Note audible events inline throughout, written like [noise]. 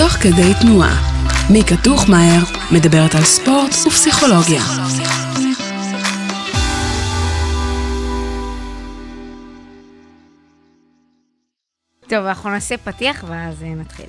תוך כדי תנועה. מיקה טוחמאייר מדברת על ספורט ופסיכולוגיה. טוב, אנחנו נעשה פתיח ואז נתחיל.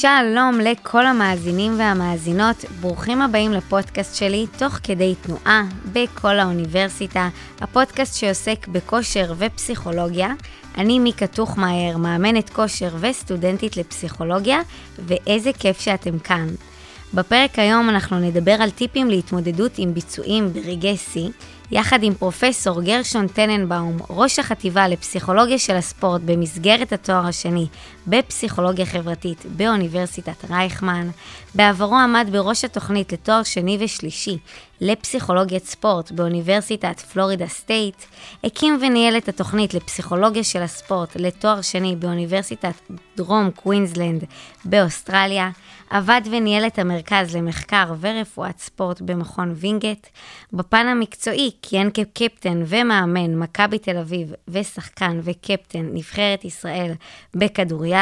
שלום לכל המאזינים והמאזינות, ברוכים הבאים לפודקאסט שלי, תוך כדי תנועה, בכל האוניברסיטה, הפודקאסט שעוסק בכושר ופסיכולוגיה. אני מיקה טוחמאייר, מאמנת כושר וסטודנטית לפסיכולוגיה, ואיזה כיף שאתם כאן. בפרק היום אנחנו נדבר על טיפים להתמודדות עם ביצועים ברגעי שיא, יחד עם פרופסור גרשון טננבאום, ראש החטיבה לפסיכולוגיה של הספורט במסגרת התואר השני בפסיכולוגיה חברתית באוניברסיטת רייכמן. בעברו עמד בראש התוכנית לתואר שני ושלישי לפסיכולוגיית ספורט באוניברסיטת פלורידה סטייט. הקים וניהל את התוכנית לפסיכולוגיה של הספורט לתואר שני באוניברסיטת דרום קווינסלנד באוסטרליה. עבד וניהל את המרכז למחקר ורפואת ספורט במכון וינגייט. בפן המקצועי כיהן כקפטן ומאמן מכבי תל אביב ושחקן וקפטן נבחרת ישראל בכדוריד.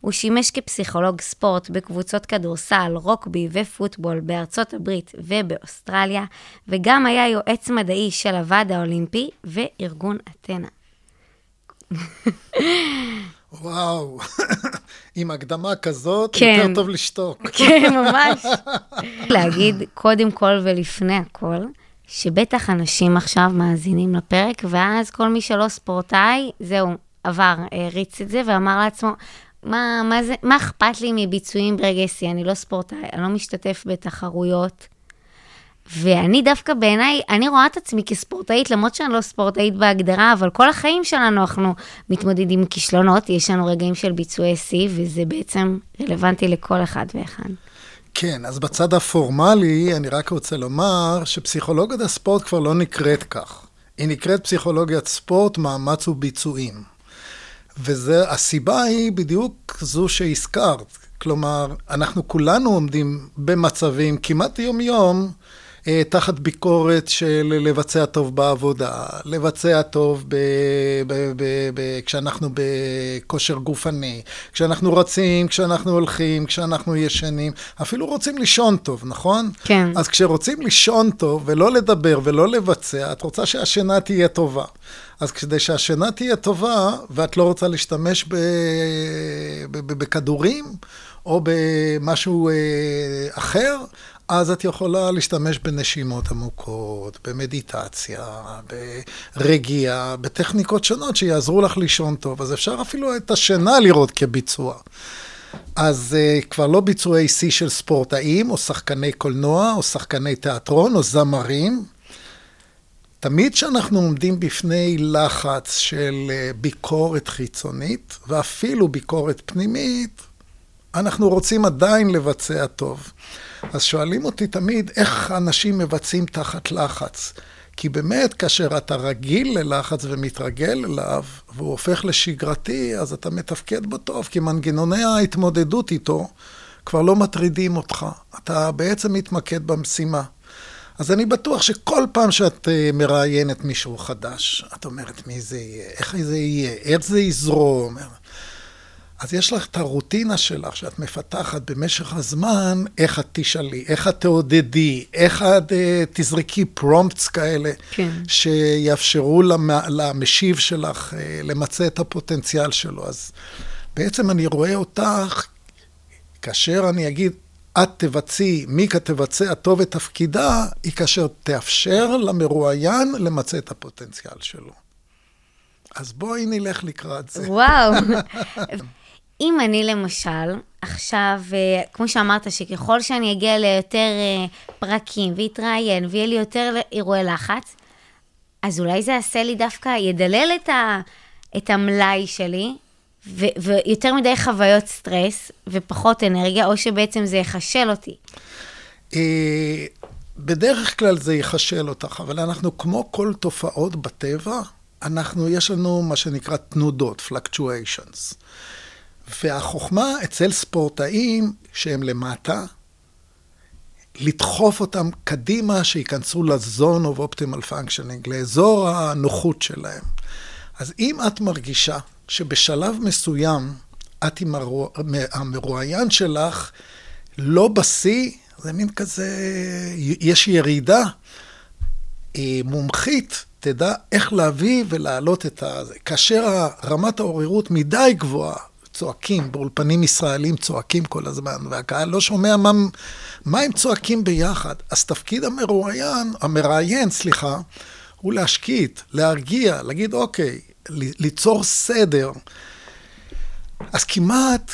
הוא שימש כפסיכולוג ספורט בקבוצות כדורסל, רוקבי ופוטבול בארצות הברית ובאוסטרליה, וגם היה יועץ מדעי של הוועד האולימפי וארגון אתנה. וואו, [laughs] עם הקדמה כזאת, כן. יותר טוב לשתוק. [laughs] כן, ממש. להגיד קודם כל ולפני הכל, שבטח אנשים עכשיו מאזינים לפרק, ואז כל מי שלא ספורטאי, זהו, עבר, הריץ את זה ואמר לעצמו, מה, מה, זה, מה אכפת לי מביצועים ברגעי שיא? אני לא ספורטאי, אני לא משתתף בתחרויות. ואני דווקא בעיניי, אני רואה את עצמי כספורטאית, למרות שאני לא ספורטאית בהגדרה, אבל כל החיים שלנו אנחנו מתמודדים עם כישלונות, יש לנו רגעים של ביצועי שיא, וזה בעצם רלוונטי לכל אחד ואחד. כן, אז בצד הפורמלי, אני רק רוצה לומר שפסיכולוגיית הספורט כבר לא נקראת כך. היא נקראת פסיכולוגיית ספורט, מאמץ וביצועים. והסיבה היא בדיוק זו שהזכרת. כלומר, אנחנו כולנו עומדים במצבים כמעט יום-יום, תחת ביקורת של לבצע טוב בעבודה, לבצע טוב ב, ב, ב, ב, כשאנחנו בכושר גופני, כשאנחנו רצים, כשאנחנו הולכים, כשאנחנו ישנים, אפילו רוצים לישון טוב, נכון? כן. אז כשרוצים לישון טוב ולא לדבר ולא לבצע, את רוצה שהשינה תהיה טובה. אז כדי שהשינה תהיה טובה, ואת לא רוצה להשתמש ב, ב, ב, בכדורים, או במשהו אה, אחר, אז את יכולה להשתמש בנשימות עמוקות, במדיטציה, ברגיעה, בטכניקות שונות שיעזרו לך לישון טוב. אז אפשר אפילו את השינה לראות כביצוע. אז uh, כבר לא ביצועי שיא של ספורטאים, או שחקני קולנוע, או שחקני תיאטרון, או זמרים. תמיד כשאנחנו עומדים בפני לחץ של uh, ביקורת חיצונית, ואפילו ביקורת פנימית, אנחנו רוצים עדיין לבצע טוב. אז שואלים אותי תמיד איך אנשים מבצעים תחת לחץ. כי באמת, כאשר אתה רגיל ללחץ ומתרגל אליו, והוא הופך לשגרתי, אז אתה מתפקד בו טוב, כי מנגנוני ההתמודדות איתו כבר לא מטרידים אותך. אתה בעצם מתמקד במשימה. אז אני בטוח שכל פעם שאת אה, מראיינת מישהו חדש, את אומרת מי זה יהיה, איך זה יהיה, איך זה יזרום. אז יש לך את הרוטינה שלך שאת מפתחת במשך הזמן, איך את תשאלי, איך את תעודדי, איך את uh, תזרקי פרומפטס כאלה, כן. שיאפשרו למ, למשיב שלך uh, למצה את הפוטנציאל שלו. אז בעצם אני רואה אותך, כאשר אני אגיד, את תבצעי, מיקה תבצע טוב את תפקידה, היא כאשר תאפשר למרואיין למצה את הפוטנציאל שלו. אז בואי נלך לקראת זה. וואו. [laughs] אם אני למשל, עכשיו, אה, כמו שאמרת, שככל שאני אגיע ליותר אה, פרקים ואתראיין ויהיה לי יותר אירועי לחץ, אז אולי זה יעשה לי דווקא, ידלל את, ה, את המלאי שלי, ו, ויותר מדי חוויות סטרס ופחות אנרגיה, או שבעצם זה יחשל אותי. אה, בדרך כלל זה יחשל אותך, אבל אנחנו, כמו כל תופעות בטבע, אנחנו, יש לנו מה שנקרא תנודות, fluctuations. והחוכמה אצל ספורטאים שהם למטה, לדחוף אותם קדימה, שייכנסו לזון of optimal functioning, לאזור הנוחות שלהם. אז אם את מרגישה שבשלב מסוים את עם הרוא... המרואיין שלך לא בשיא, זה מין כזה, יש ירידה. אה, מומחית תדע איך להביא ולהעלות את ה... כאשר רמת העוררות מדי גבוהה, צועקים, באולפנים ישראלים צועקים כל הזמן, והקהל לא שומע מה, מה הם צועקים ביחד. אז תפקיד המרואיין, המראיין, סליחה, הוא להשקיט, להרגיע, להגיד, אוקיי, ליצור סדר. אז כמעט,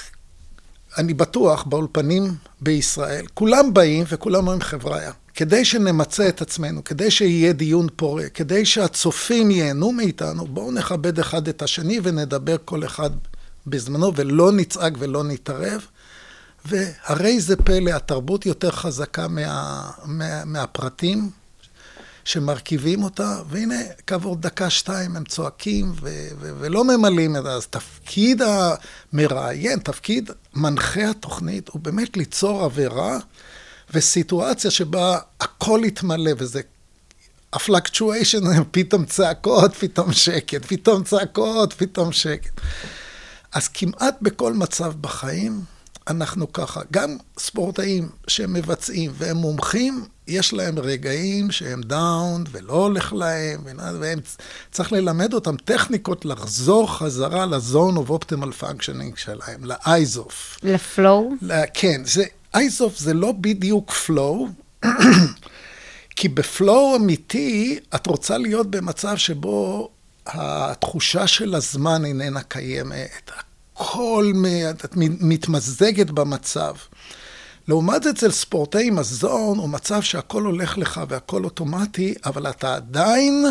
אני בטוח, באולפנים בישראל, כולם באים וכולם אומרים חבריה. כדי שנמצה את עצמנו, כדי שיהיה דיון פורה, כדי שהצופים ייהנו מאיתנו, בואו נכבד אחד את השני ונדבר כל אחד בזמנו, ולא נצעק ולא נתערב. והרי זה פלא, התרבות יותר חזקה מה, מה, מהפרטים שמרכיבים אותה, והנה, כעבור דקה-שתיים הם צועקים ו- ו- ולא ממלאים את זה. אז תפקיד המראיין, תפקיד מנחה התוכנית, הוא באמת ליצור עבירה וסיטואציה שבה הכל יתמלא, וזה ה fluctuation, [laughs] פתאום צעקות, פתאום שקט, פתאום צעקות, פתאום שקט. אז כמעט בכל מצב בחיים, אנחנו ככה. גם ספורטאים שמבצעים והם מומחים, יש להם רגעים שהם down ולא הולך להם, והם צריך ללמד אותם טכניקות לחזור חזרה ל zone of optimal functioning שלהם, ל IZOF. ל flow? כן, זה, אייזוף זה לא בדיוק פלואו, [clears throat] כי בפלואו אמיתי את רוצה להיות במצב שבו התחושה של הזמן איננה קיימת. הכל, מתמזגת במצב. לעומת זאת, אצל ספורטאי מזון, הוא מצב שהכל הולך לך והכל אוטומטי, אבל אתה עדיין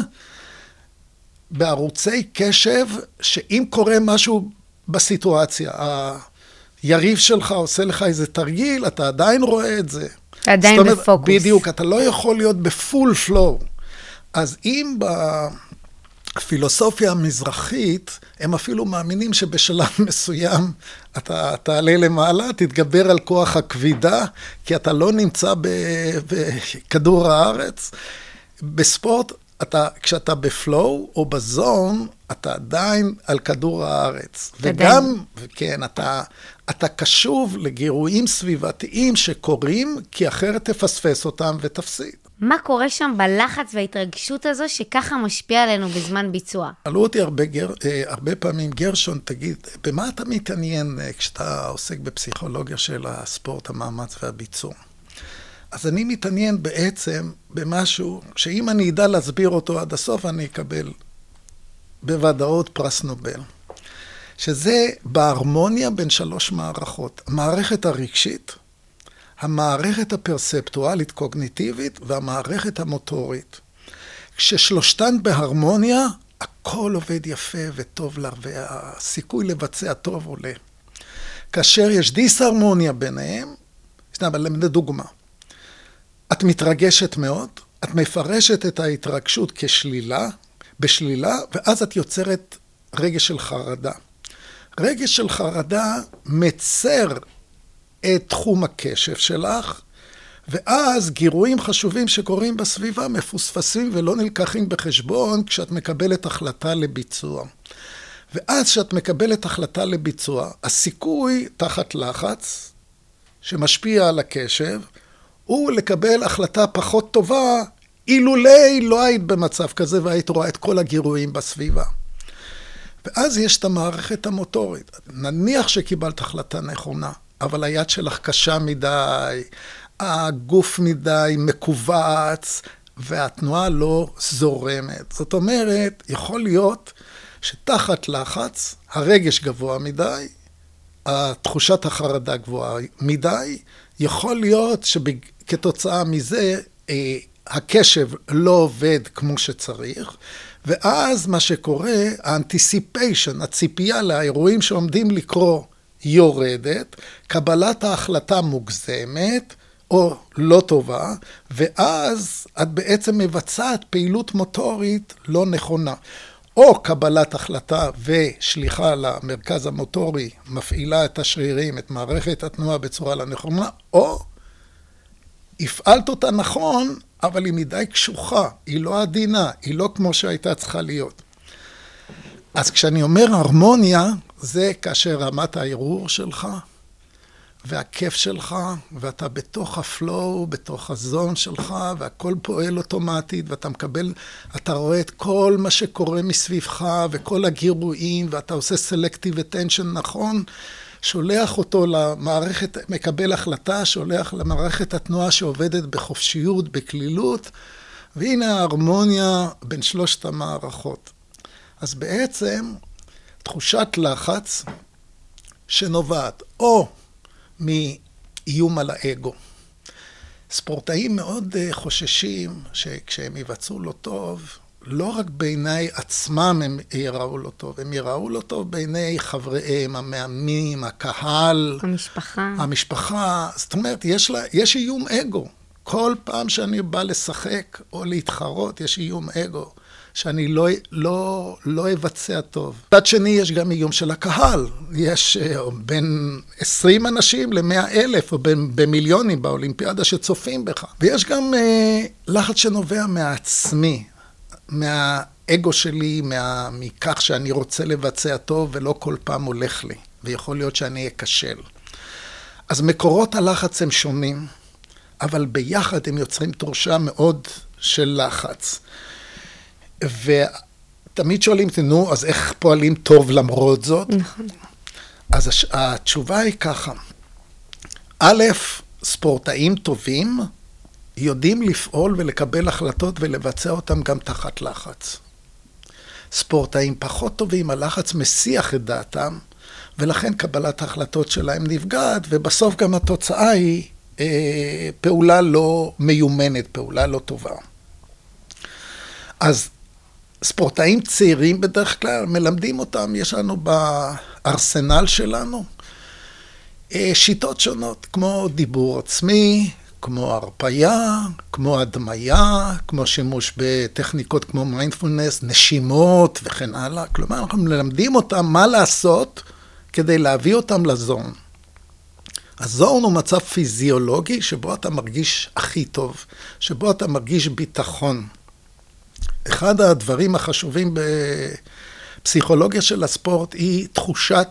בערוצי קשב, שאם קורה משהו בסיטואציה, היריב שלך עושה לך איזה תרגיל, אתה עדיין רואה את זה. עדיין אומרת, בפוקוס. בדיוק, אתה לא יכול להיות בפול פלואו. אז אם בפילוסופיה המזרחית, הם אפילו מאמינים שבשלב [laughs] מסוים אתה תעלה למעלה, תתגבר על כוח הכבידה, כי אתה לא נמצא בכדור הארץ. בספורט, אתה, כשאתה בפלואו או בזון, אתה עדיין על כדור הארץ. וגם, כן, אתה, אתה קשוב לגירויים סביבתיים שקורים, כי אחרת תפספס אותם ותפסיד. מה קורה שם בלחץ וההתרגשות הזו שככה משפיע עלינו בזמן ביצוע? שאלו אותי הרבה, גר, אה, הרבה פעמים, גרשון, תגיד, במה אתה מתעניין אה, כשאתה עוסק בפסיכולוגיה של הספורט, המאמץ והביצוע? אז אני מתעניין בעצם במשהו שאם אני אדע להסביר אותו עד הסוף, אני אקבל בוודאות פרס נובל. שזה בהרמוניה בין שלוש מערכות. המערכת הרגשית, המערכת הפרספטואלית קוגניטיבית והמערכת המוטורית. כששלושתן בהרמוניה, הכל עובד יפה וטוב לה, והסיכוי לבצע טוב עולה. כאשר יש דיסהרמוניה ביניהם, אבל לדוגמה, את מתרגשת מאוד, את מפרשת את ההתרגשות כשלילה, בשלילה, ואז את יוצרת רגש של חרדה. רגש של חרדה מצר את תחום הקשב שלך, ואז גירויים חשובים שקורים בסביבה מפוספסים ולא נלקחים בחשבון כשאת מקבלת החלטה לביצוע. ואז כשאת מקבלת החלטה לביצוע, הסיכוי תחת לחץ שמשפיע על הקשב, הוא לקבל החלטה פחות טובה אילולי לא היית במצב כזה והיית רואה את כל הגירויים בסביבה. ואז יש את המערכת המוטורית. נניח שקיבלת החלטה נכונה, אבל היד שלך קשה מדי, הגוף מדי מכווץ, והתנועה לא זורמת. זאת אומרת, יכול להיות שתחת לחץ, הרגש גבוה מדי, תחושת החרדה גבוהה מדי, יכול להיות שכתוצאה מזה אה, הקשב לא עובד כמו שצריך, ואז מה שקורה, האנטיסיפיישן, הציפייה לאירועים שעומדים לקרות, יורדת, קבלת ההחלטה מוגזמת, או לא טובה, ואז את בעצם מבצעת פעילות מוטורית לא נכונה. או קבלת החלטה ושליחה למרכז המוטורי מפעילה את השרירים, את מערכת התנועה בצורה לא נכונה, או הפעלת אותה נכון, אבל היא מדי קשוחה, היא לא עדינה, היא לא כמו שהייתה צריכה להיות. אז כשאני אומר הרמוניה, זה כאשר רמת הערעור שלך והכיף שלך, ואתה בתוך הפלואו, בתוך הזון שלך, והכל פועל אוטומטית, ואתה מקבל, אתה רואה את כל מה שקורה מסביבך, וכל הגירויים, ואתה עושה סלקטיב אטנשן נכון, שולח אותו למערכת, מקבל החלטה, שולח למערכת התנועה שעובדת בחופשיות, בקלילות, והנה ההרמוניה בין שלושת המערכות. אז בעצם, תחושת לחץ שנובעת או מאיום על האגו. ספורטאים מאוד אה, חוששים שכשהם יבצעו לא טוב, לא רק בעיני עצמם הם יראו לא טוב, הם יראו לא טוב בעיני חבריהם, המאמנים, הקהל. המשפחה. המשפחה. זאת אומרת, יש, לה, יש איום אגו. כל פעם שאני בא לשחק או להתחרות, יש איום אגו. שאני לא, לא, לא אבצע טוב. מצד שני, יש גם איום של הקהל. יש אה, בין 20 אנשים ל-100 אלף, או בין, במיליונים באולימפיאדה שצופים בך. ויש גם אה, לחץ שנובע מעצמי, מהאגו שלי, מה, מכך שאני רוצה לבצע טוב ולא כל פעם הולך לי, ויכול להיות שאני אכשל. אז מקורות הלחץ הם שונים, אבל ביחד הם יוצרים תורשה מאוד של לחץ. ותמיד שואלים אותי, נו, אז איך פועלים טוב למרות זאת? נכון. אז הש... התשובה היא ככה, א', ספורטאים טובים יודעים לפעול ולקבל החלטות ולבצע אותם גם תחת לחץ. ספורטאים פחות טובים, הלחץ מסיח את דעתם, ולכן קבלת ההחלטות שלהם נפגעת, ובסוף גם התוצאה היא אה, פעולה לא מיומנת, פעולה לא טובה. אז ספורטאים צעירים בדרך כלל, מלמדים אותם, יש לנו בארסנל שלנו אה, שיטות שונות, כמו דיבור עצמי, כמו הרפייה, כמו הדמיה, כמו שימוש בטכניקות כמו מיינדפולנס, נשימות וכן הלאה. כלומר, אנחנו מלמדים אותם מה לעשות כדי להביא אותם לזון. הזון הוא מצב פיזיולוגי שבו אתה מרגיש הכי טוב, שבו אתה מרגיש ביטחון. אחד הדברים החשובים בפסיכולוגיה של הספורט היא תחושת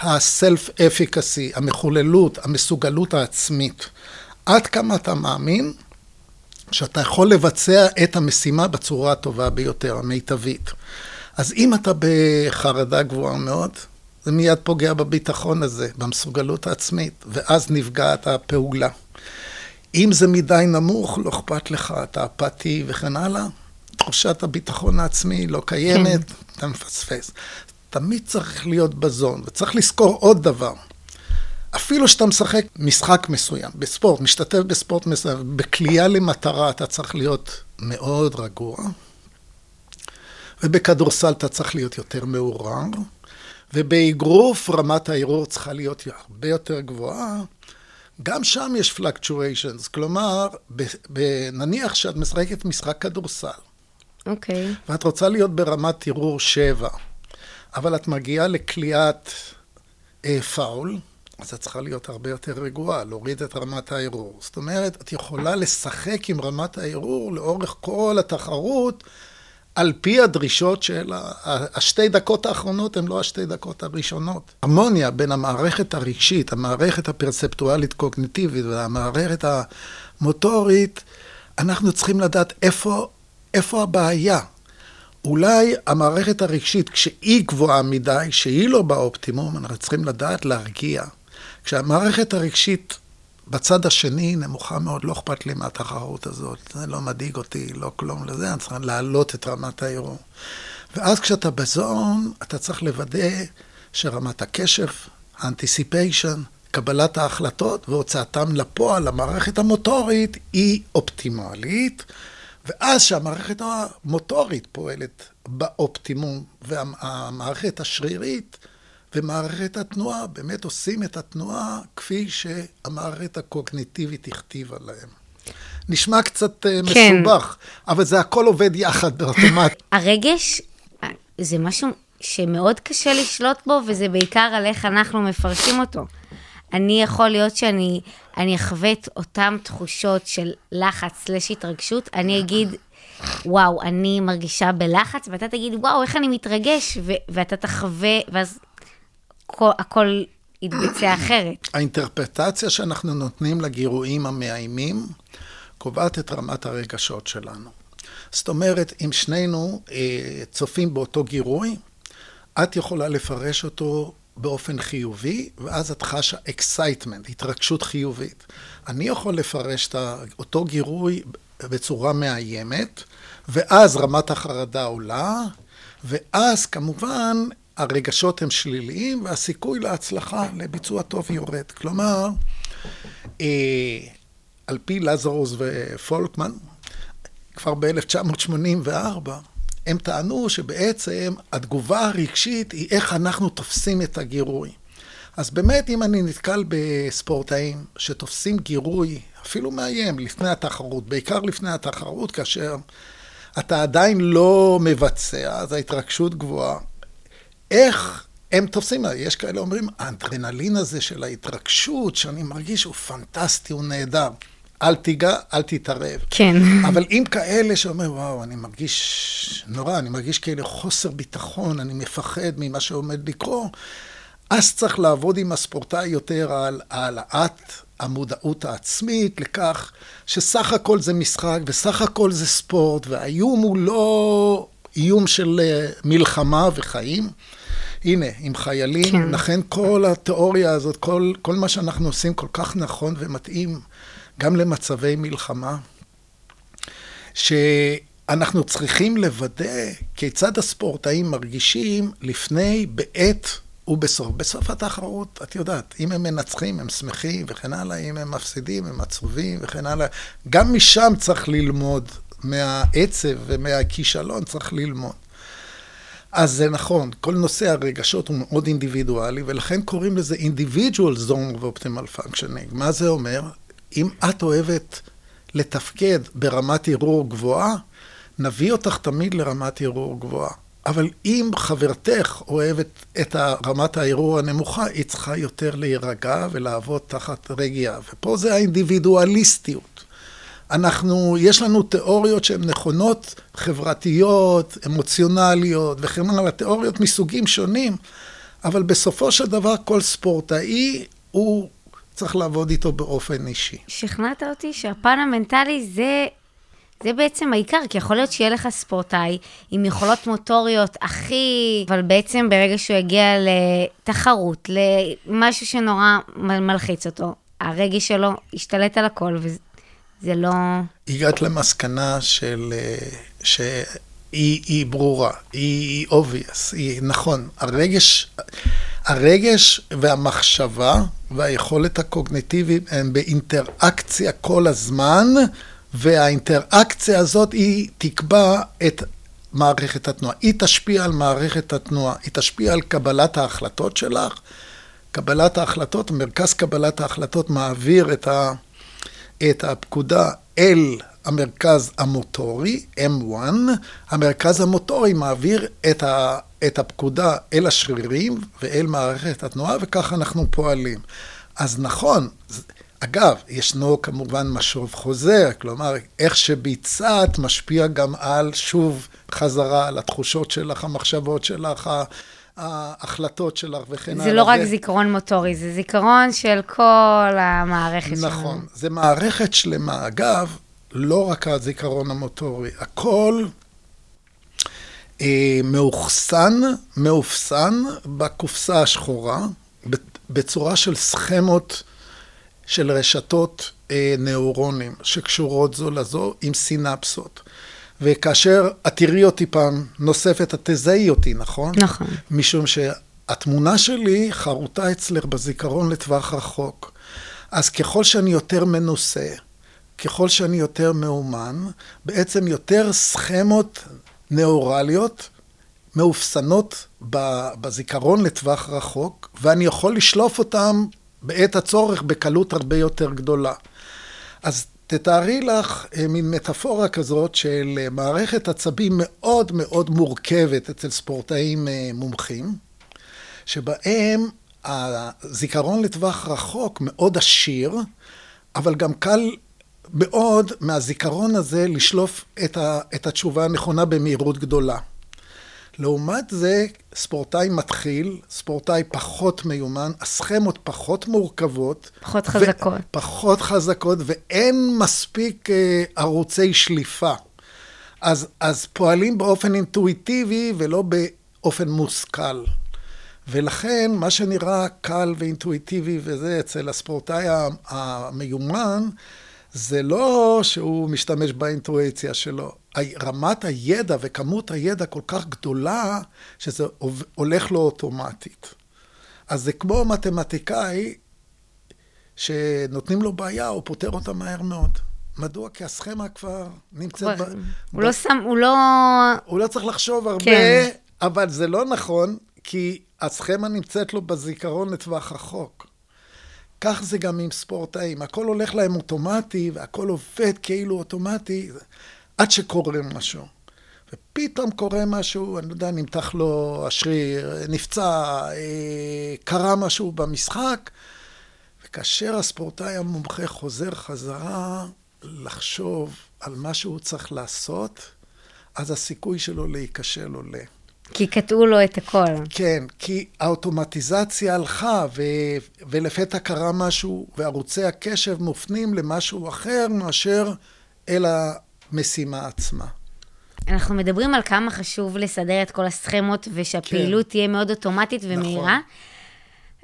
ה-self-efficacy, המחוללות, המסוגלות העצמית. עד כמה אתה מאמין שאתה יכול לבצע את המשימה בצורה הטובה ביותר, המיטבית. אז אם אתה בחרדה גבוהה מאוד, זה מיד פוגע בביטחון הזה, במסוגלות העצמית, ואז נפגעת הפעולה. אם זה מדי נמוך, לא אכפת לך, אתה אפאתי וכן הלאה, תחושת הביטחון העצמי לא קיימת, כן. אתה מפספס. תמיד צריך להיות בזון, וצריך לזכור עוד דבר. אפילו שאתה משחק משחק מסוים, בספורט, משתתף בספורט מסוים, בכלייה למטרה אתה צריך להיות מאוד רגוע, ובכדורסל אתה צריך להיות יותר מעורר, ובאגרוף רמת הערעור צריכה להיות הרבה יותר גבוהה. גם שם יש fluctuations, כלומר, נניח שאת משחקת משחק כדורסל, אוקיי. Okay. ואת רוצה להיות ברמת ערעור שבע, אבל את מגיעה לקליעת אה, פאול, אז את צריכה להיות הרבה יותר רגועה, להוריד את רמת הערעור. זאת אומרת, את יכולה לשחק עם רמת הערעור לאורך כל התחרות, על פי הדרישות של השתי דקות האחרונות הן לא השתי דקות הראשונות. הרמוניה בין המערכת הרגשית, המערכת הפרספטואלית קוגניטיבית והמערכת המוטורית, אנחנו צריכים לדעת איפה איפה הבעיה? אולי המערכת הרגשית, כשהיא גבוהה מדי, שהיא לא באופטימום, אנחנו צריכים לדעת להרגיע. כשהמערכת הרגשית בצד השני נמוכה מאוד, לא אכפת לי מהתחרות הזאת, זה לא מדאיג אותי, לא כלום לזה, אני צריך להעלות את רמת הערעור. ואז כשאתה בזון, אתה צריך לוודא שרמת הקשב, האנטיסיפיישן, קבלת ההחלטות והוצאתם לפועל, המערכת המוטורית, היא אופטימלית. ואז שהמערכת המוטורית פועלת באופטימום, והמערכת השרירית ומערכת התנועה באמת עושים את התנועה כפי שהמערכת הקוגניטיבית הכתיבה להם. נשמע קצת אה, כן. מסובך, אבל זה הכל עובד יחד באוטומט. [laughs] הרגש זה משהו שמאוד קשה לשלוט בו, וזה בעיקר על איך אנחנו מפרשים אותו. אני יכול להיות שאני אני אחווה את אותן תחושות של לחץ סלש התרגשות, אני אגיד, וואו, אני מרגישה בלחץ, ואתה תגיד, וואו, איך אני מתרגש, ו- ואתה תחווה, ואז כל, הכל יתבצע אחרת. האינטרפטציה שאנחנו נותנים לגירויים המאיימים קובעת את רמת הרגשות שלנו. זאת אומרת, אם שנינו אה, צופים באותו גירוי, את יכולה לפרש אותו באופן חיובי, ואז את חשה excitement, התרגשות חיובית. אני יכול לפרש את אותו גירוי בצורה מאיימת, ואז רמת החרדה עולה, ואז כמובן הרגשות הם שליליים, והסיכוי להצלחה לביצוע טוב יורד. כלומר, אה, על פי לזרוס ופולקמן, כבר ב-1984, הם טענו שבעצם התגובה הרגשית היא איך אנחנו תופסים את הגירוי. אז באמת, אם אני נתקל בספורטאים שתופסים גירוי, אפילו מאיים, לפני התחרות, בעיקר לפני התחרות, כאשר אתה עדיין לא מבצע, אז ההתרגשות גבוהה. איך הם תופסים, יש כאלה אומרים, האנדרנלין הזה של ההתרגשות, שאני מרגיש, הוא פנטסטי, הוא נהדר. אל תיגע, אל תתערב. כן. אבל אם כאלה שאומרים, וואו, אני מרגיש נורא, אני מרגיש כאילו חוסר ביטחון, אני מפחד ממה שעומד לקרות, אז צריך לעבוד עם הספורטאי יותר על העלאת המודעות העצמית לכך שסך הכל זה משחק וסך הכל זה ספורט, והאיום הוא לא איום של אה, מלחמה וחיים. הנה, עם חיילים, כן. לכן כל התיאוריה הזאת, כל, כל מה שאנחנו עושים כל כך נכון ומתאים גם למצבי מלחמה, שאנחנו צריכים לוודא כיצד הספורטאים מרגישים לפני, בעת ובסוף. בסוף התחרות, את יודעת, אם הם מנצחים, הם שמחים וכן הלאה, אם הם מפסידים, הם עצובים וכן הלאה. גם משם צריך ללמוד, מהעצב ומהכישלון צריך ללמוד. אז זה נכון, כל נושא הרגשות הוא מאוד אינדיבידואלי, ולכן קוראים לזה individual zone of optimal functioning. מה זה אומר? אם את אוהבת לתפקד ברמת ערעור גבוהה, נביא אותך תמיד לרמת ערעור גבוהה. אבל אם חברתך אוהבת את רמת הערעור הנמוכה, היא צריכה יותר להירגע ולעבוד תחת רגיעה. ופה זה האינדיבידואליסטיות. אנחנו, יש לנו תיאוריות שהן נכונות, חברתיות, אמוציונליות וכן הלאה, תיאוריות מסוגים שונים, אבל בסופו של דבר כל ספורטאי הוא צריך לעבוד איתו באופן אישי. שכנעת אותי שהפן המנטלי זה, זה בעצם העיקר, כי יכול להיות שיהיה לך ספורטאי עם יכולות מוטוריות הכי... אבל בעצם ברגע שהוא יגיע לתחרות, למשהו שנורא מלחיץ אותו, הרגש שלו ישתלט על הכל, וזה לא... הגעת למסקנה של... אה, ש... היא, היא ברורה, היא obvious, היא נכון. הרגש, הרגש והמחשבה והיכולת הקוגניטיבית הם באינטראקציה כל הזמן, והאינטראקציה הזאת היא תקבע את מערכת התנועה. היא תשפיע על מערכת התנועה, היא תשפיע על קבלת ההחלטות שלך. קבלת ההחלטות, מרכז קבלת ההחלטות מעביר את, ה, את הפקודה אל המרכז המוטורי, M1, המרכז המוטורי מעביר את, ה, את הפקודה אל השרירים ואל מערכת התנועה, וככה אנחנו פועלים. אז נכון, אגב, ישנו כמובן משוב חוזר, כלומר, איך שביצעת משפיע גם על, שוב, חזרה על התחושות שלך, המחשבות שלך, ההחלטות שלך וכן הלאה. זה לא רק זיכרון מוטורי, זה זיכרון של כל המערכת שלנו. נכון, זה מערכת שלמה. אגב, לא רק הזיכרון המוטורי, הכל מאוחסן, מאופסן בקופסה השחורה, בצורה של סכמות של רשתות אה, נאורונים שקשורות זו לזו עם סינפסות. וכאשר את תראי אותי פעם נוספת, את תזהי אותי, נכון? נכון. משום שהתמונה שלי חרוטה אצלך בזיכרון לטווח רחוק. אז ככל שאני יותר מנוסה, ככל שאני יותר מאומן, בעצם יותר סכמות נאורליות מאופסנות בזיכרון לטווח רחוק, ואני יכול לשלוף אותם בעת הצורך בקלות הרבה יותר גדולה. אז תתארי לך אה, מין מטאפורה כזאת של אה, מערכת עצבים מאוד מאוד מורכבת אצל ספורטאים אה, מומחים, שבהם הזיכרון לטווח רחוק מאוד עשיר, אבל גם קל מאוד מהזיכרון הזה לשלוף את, ה, את התשובה הנכונה במהירות גדולה. לעומת זה, ספורטאי מתחיל, ספורטאי פחות מיומן, הסכמות פחות מורכבות. פחות חזקות. פחות חזקות, ואין מספיק אה, ערוצי שליפה. אז, אז פועלים באופן אינטואיטיבי ולא באופן מושכל. ולכן, מה שנראה קל ואינטואיטיבי וזה אצל הספורטאי המיומן, זה לא שהוא משתמש באינטואיציה שלו. רמת הידע וכמות הידע כל כך גדולה, שזה הולך לו אוטומטית. אז זה כמו מתמטיקאי שנותנים לו בעיה, הוא פותר אותה מהר מאוד. מדוע? כי הסכמה כבר נמצאת... ב... הוא ב... לא שם, הוא לא... הוא לא צריך לחשוב הרבה, כן. אבל זה לא נכון, כי הסכמה נמצאת לו בזיכרון לטווח רחוק. כך זה גם עם ספורטאים, הכל הולך להם אוטומטי, והכל עובד כאילו אוטומטי, עד שקורה משהו. ופתאום קורה משהו, אני לא יודע, נמתח לו השריר, נפצע, אה, קרה משהו במשחק, וכאשר הספורטאי המומחה חוזר חזרה לחשוב על מה שהוא צריך לעשות, אז הסיכוי שלו להיכשל עולה. כי קטעו לו את הכל. כן, כי האוטומטיזציה הלכה, ו... ולפתע קרה משהו, וערוצי הקשב מופנים למשהו אחר מאשר אל המשימה עצמה. אנחנו מדברים על כמה חשוב לסדר את כל הסכמות, ושהפעילות כן. תהיה מאוד אוטומטית ומהירה. נכון.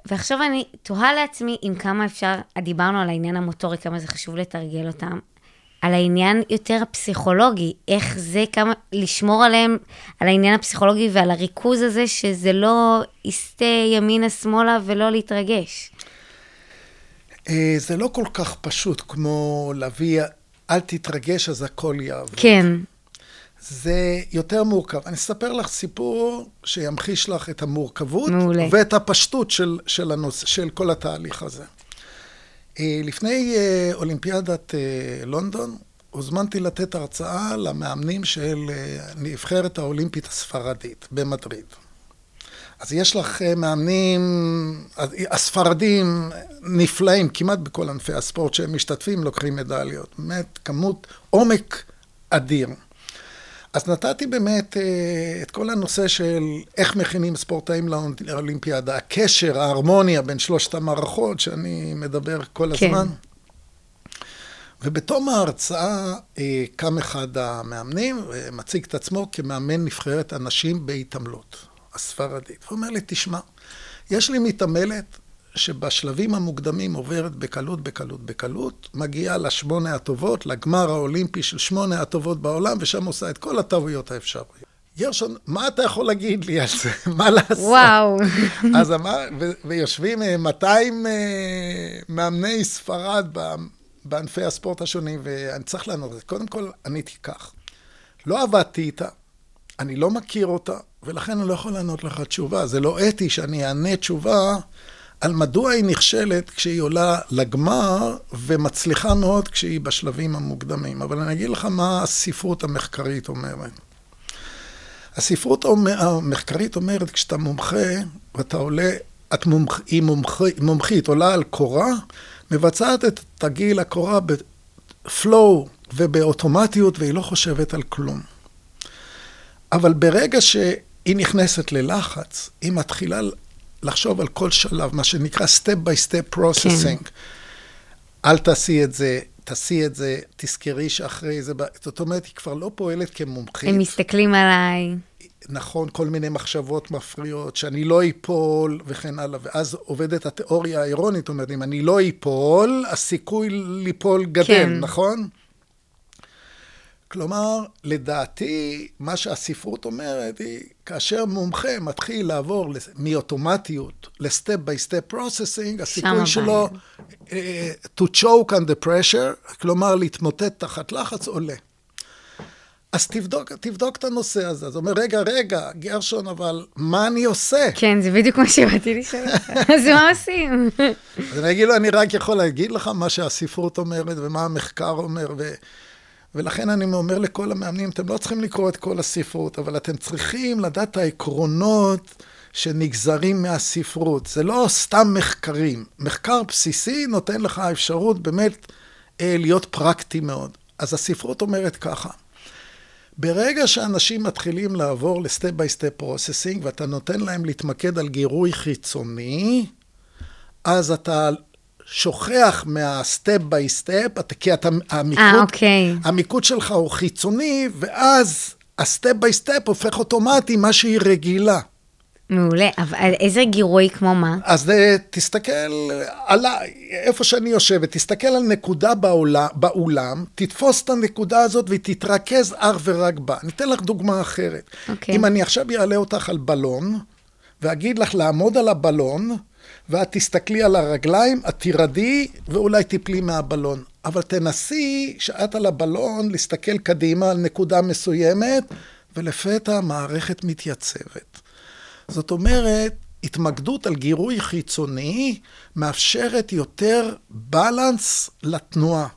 ועכשיו אני תוהה לעצמי אם כמה אפשר, דיברנו על העניין המוטורי, כמה זה חשוב לתרגל אותם. על העניין יותר הפסיכולוגי, איך זה, כמה, לשמור עליהם, על העניין הפסיכולוגי ועל הריכוז הזה, שזה לא יסטה ימינה-שמאלה ולא להתרגש. אה, זה לא כל כך פשוט כמו להביא, אל תתרגש אז הכל יעבור. כן. זה יותר מורכב. אני אספר לך סיפור שימחיש לך את המורכבות מעולה. ואת הפשטות של, של, הנושא, של כל התהליך הזה. אה, לפני אה, אולימפיאדת אה, לונדון, הוזמנתי לתת הרצאה למאמנים של נבחרת האולימפית הספרדית במדריד. אז יש לך מאמנים, הספרדים נפלאים כמעט בכל ענפי הספורט שהם משתתפים, לוקחים מדליות. באמת, כמות עומק אדיר. אז נתתי באמת אה, את כל הנושא של איך מכינים ספורטאים לאולימפיאדה, הקשר, ההרמוניה בין שלושת המערכות שאני מדבר כל כן. הזמן. ובתום ההרצאה אה, קם אחד המאמנים ומציג את עצמו כמאמן נבחרת הנשים בהתעמלות הספרדית. הוא אומר לי, תשמע, יש לי מתעמלת שבשלבים המוקדמים עוברת בקלות, בקלות, בקלות, מגיעה לשמונה הטובות, לגמר האולימפי של שמונה הטובות בעולם, ושם עושה את כל הטעויות האפשריות. גרשון, מה אתה יכול להגיד לי על זה? [laughs] מה לעשות? וואו. [laughs] אז אמר, ו- ויושבים 200 uh, uh, מאמני ספרד בענפי הספורט השונים, ואני צריך לענות את זה. קודם כל, עניתי כך. לא עבדתי איתה, אני לא מכיר אותה, ולכן אני לא יכול לענות לך תשובה. זה לא אתי שאני אענה תשובה על מדוע היא נכשלת כשהיא עולה לגמר ומצליחה מאוד כשהיא בשלבים המוקדמים. אבל אני אגיד לך מה הספרות המחקרית אומרת. הספרות המחקרית אומרת, כשאתה מומחה ואתה עולה, את מומח, היא מומח, מומחית, עולה על קורה, מבצעת את תגיל הקורה בפלואו ובאוטומטיות והיא לא חושבת על כלום. אבל ברגע שהיא נכנסת ללחץ, היא מתחילה לחשוב על כל שלב, מה שנקרא step by step processing. כן. אל תעשי את זה, תעשי את זה, תזכרי שאחרי זה, זאת אומרת, היא כבר לא פועלת כמומחית. הם מסתכלים עליי. נכון, כל מיני מחשבות מפריעות, שאני לא אפול וכן הלאה, ואז עובדת התיאוריה האירונית, אומרת, אם אני לא אפול, הסיכוי ליפול גדל, כן. נכון? כלומר, לדעתי, מה שהספרות אומרת היא, כאשר מומחה מתחיל לעבור מאוטומטיות ל step by step processing, הסיכוי שלו uh, to choke on the pressure, כלומר להתמוטט תחת לחץ, עולה. אז תבדוק, תבדוק את הנושא הזה. אז אומר, רגע, רגע, גרשון, אבל מה אני עושה? כן, זה בדיוק מה שבאתי לשאול. [laughs] אז מה עושים? אז אני אגיד לו, אני רק יכול להגיד לך מה שהספרות אומרת ומה המחקר אומר, ו... ולכן אני אומר לכל המאמנים, אתם לא צריכים לקרוא את כל הספרות, אבל אתם צריכים לדעת את העקרונות שנגזרים מהספרות. זה לא סתם מחקרים. מחקר בסיסי נותן לך אפשרות באמת אה, להיות פרקטי מאוד. אז הספרות אומרת ככה, ברגע שאנשים מתחילים לעבור ל step by step processing, ואתה נותן להם להתמקד על גירוי חיצוני, אז אתה שוכח מה step by step, כי אתה, המיקוד, אה, אוקיי. המיקוד שלך הוא חיצוני, ואז ה step by step הופך אוטומטי מה שהיא רגילה. מעולה, אבל איזה גירוי כמו מה? אז אה, תסתכל עליי, איפה שאני יושבת, תסתכל על נקודה באולם, באולם, תתפוס את הנקודה הזאת ותתרכז אך ורק בה. אני אתן לך דוגמה אחרת. אוקיי. אם אני עכשיו אעלה אותך על בלון, ואגיד לך לעמוד על הבלון, ואת תסתכלי על הרגליים, את תירדי, ואולי תיפלי מהבלון. אבל תנסי, שאת על הבלון, להסתכל קדימה על נקודה מסוימת, ולפתע המערכת מתייצבת. זאת אומרת, התמקדות על גירוי חיצוני מאפשרת יותר בלנס לתנועה.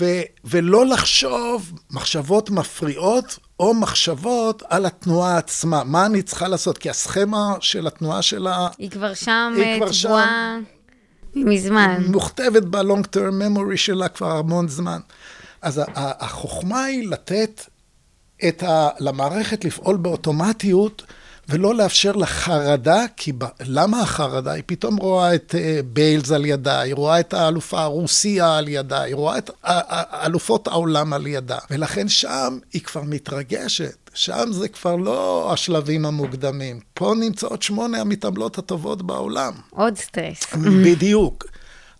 ו- ולא לחשוב מחשבות מפריעות או מחשבות על התנועה עצמה. מה אני צריכה לעשות? כי הסכמה של התנועה שלה... היא כבר שם, היא כבר שם. טבועה מזמן. מוכתבת ב-long term memory שלה כבר המון זמן. אז החוכמה היא לתת את ה... למערכת לפעול באוטומטיות ולא לאפשר לה חרדה, כי ב... למה החרדה? היא פתאום רואה את uh, ביילס על ידה, היא רואה את האלופה הרוסיה על ידה, היא רואה את אלופות העולם על ידה. ולכן שם היא כבר מתרגשת. שם זה כבר לא השלבים המוקדמים. פה נמצאות שמונה המתעמלות הטובות בעולם. עוד סטרס. בדיוק.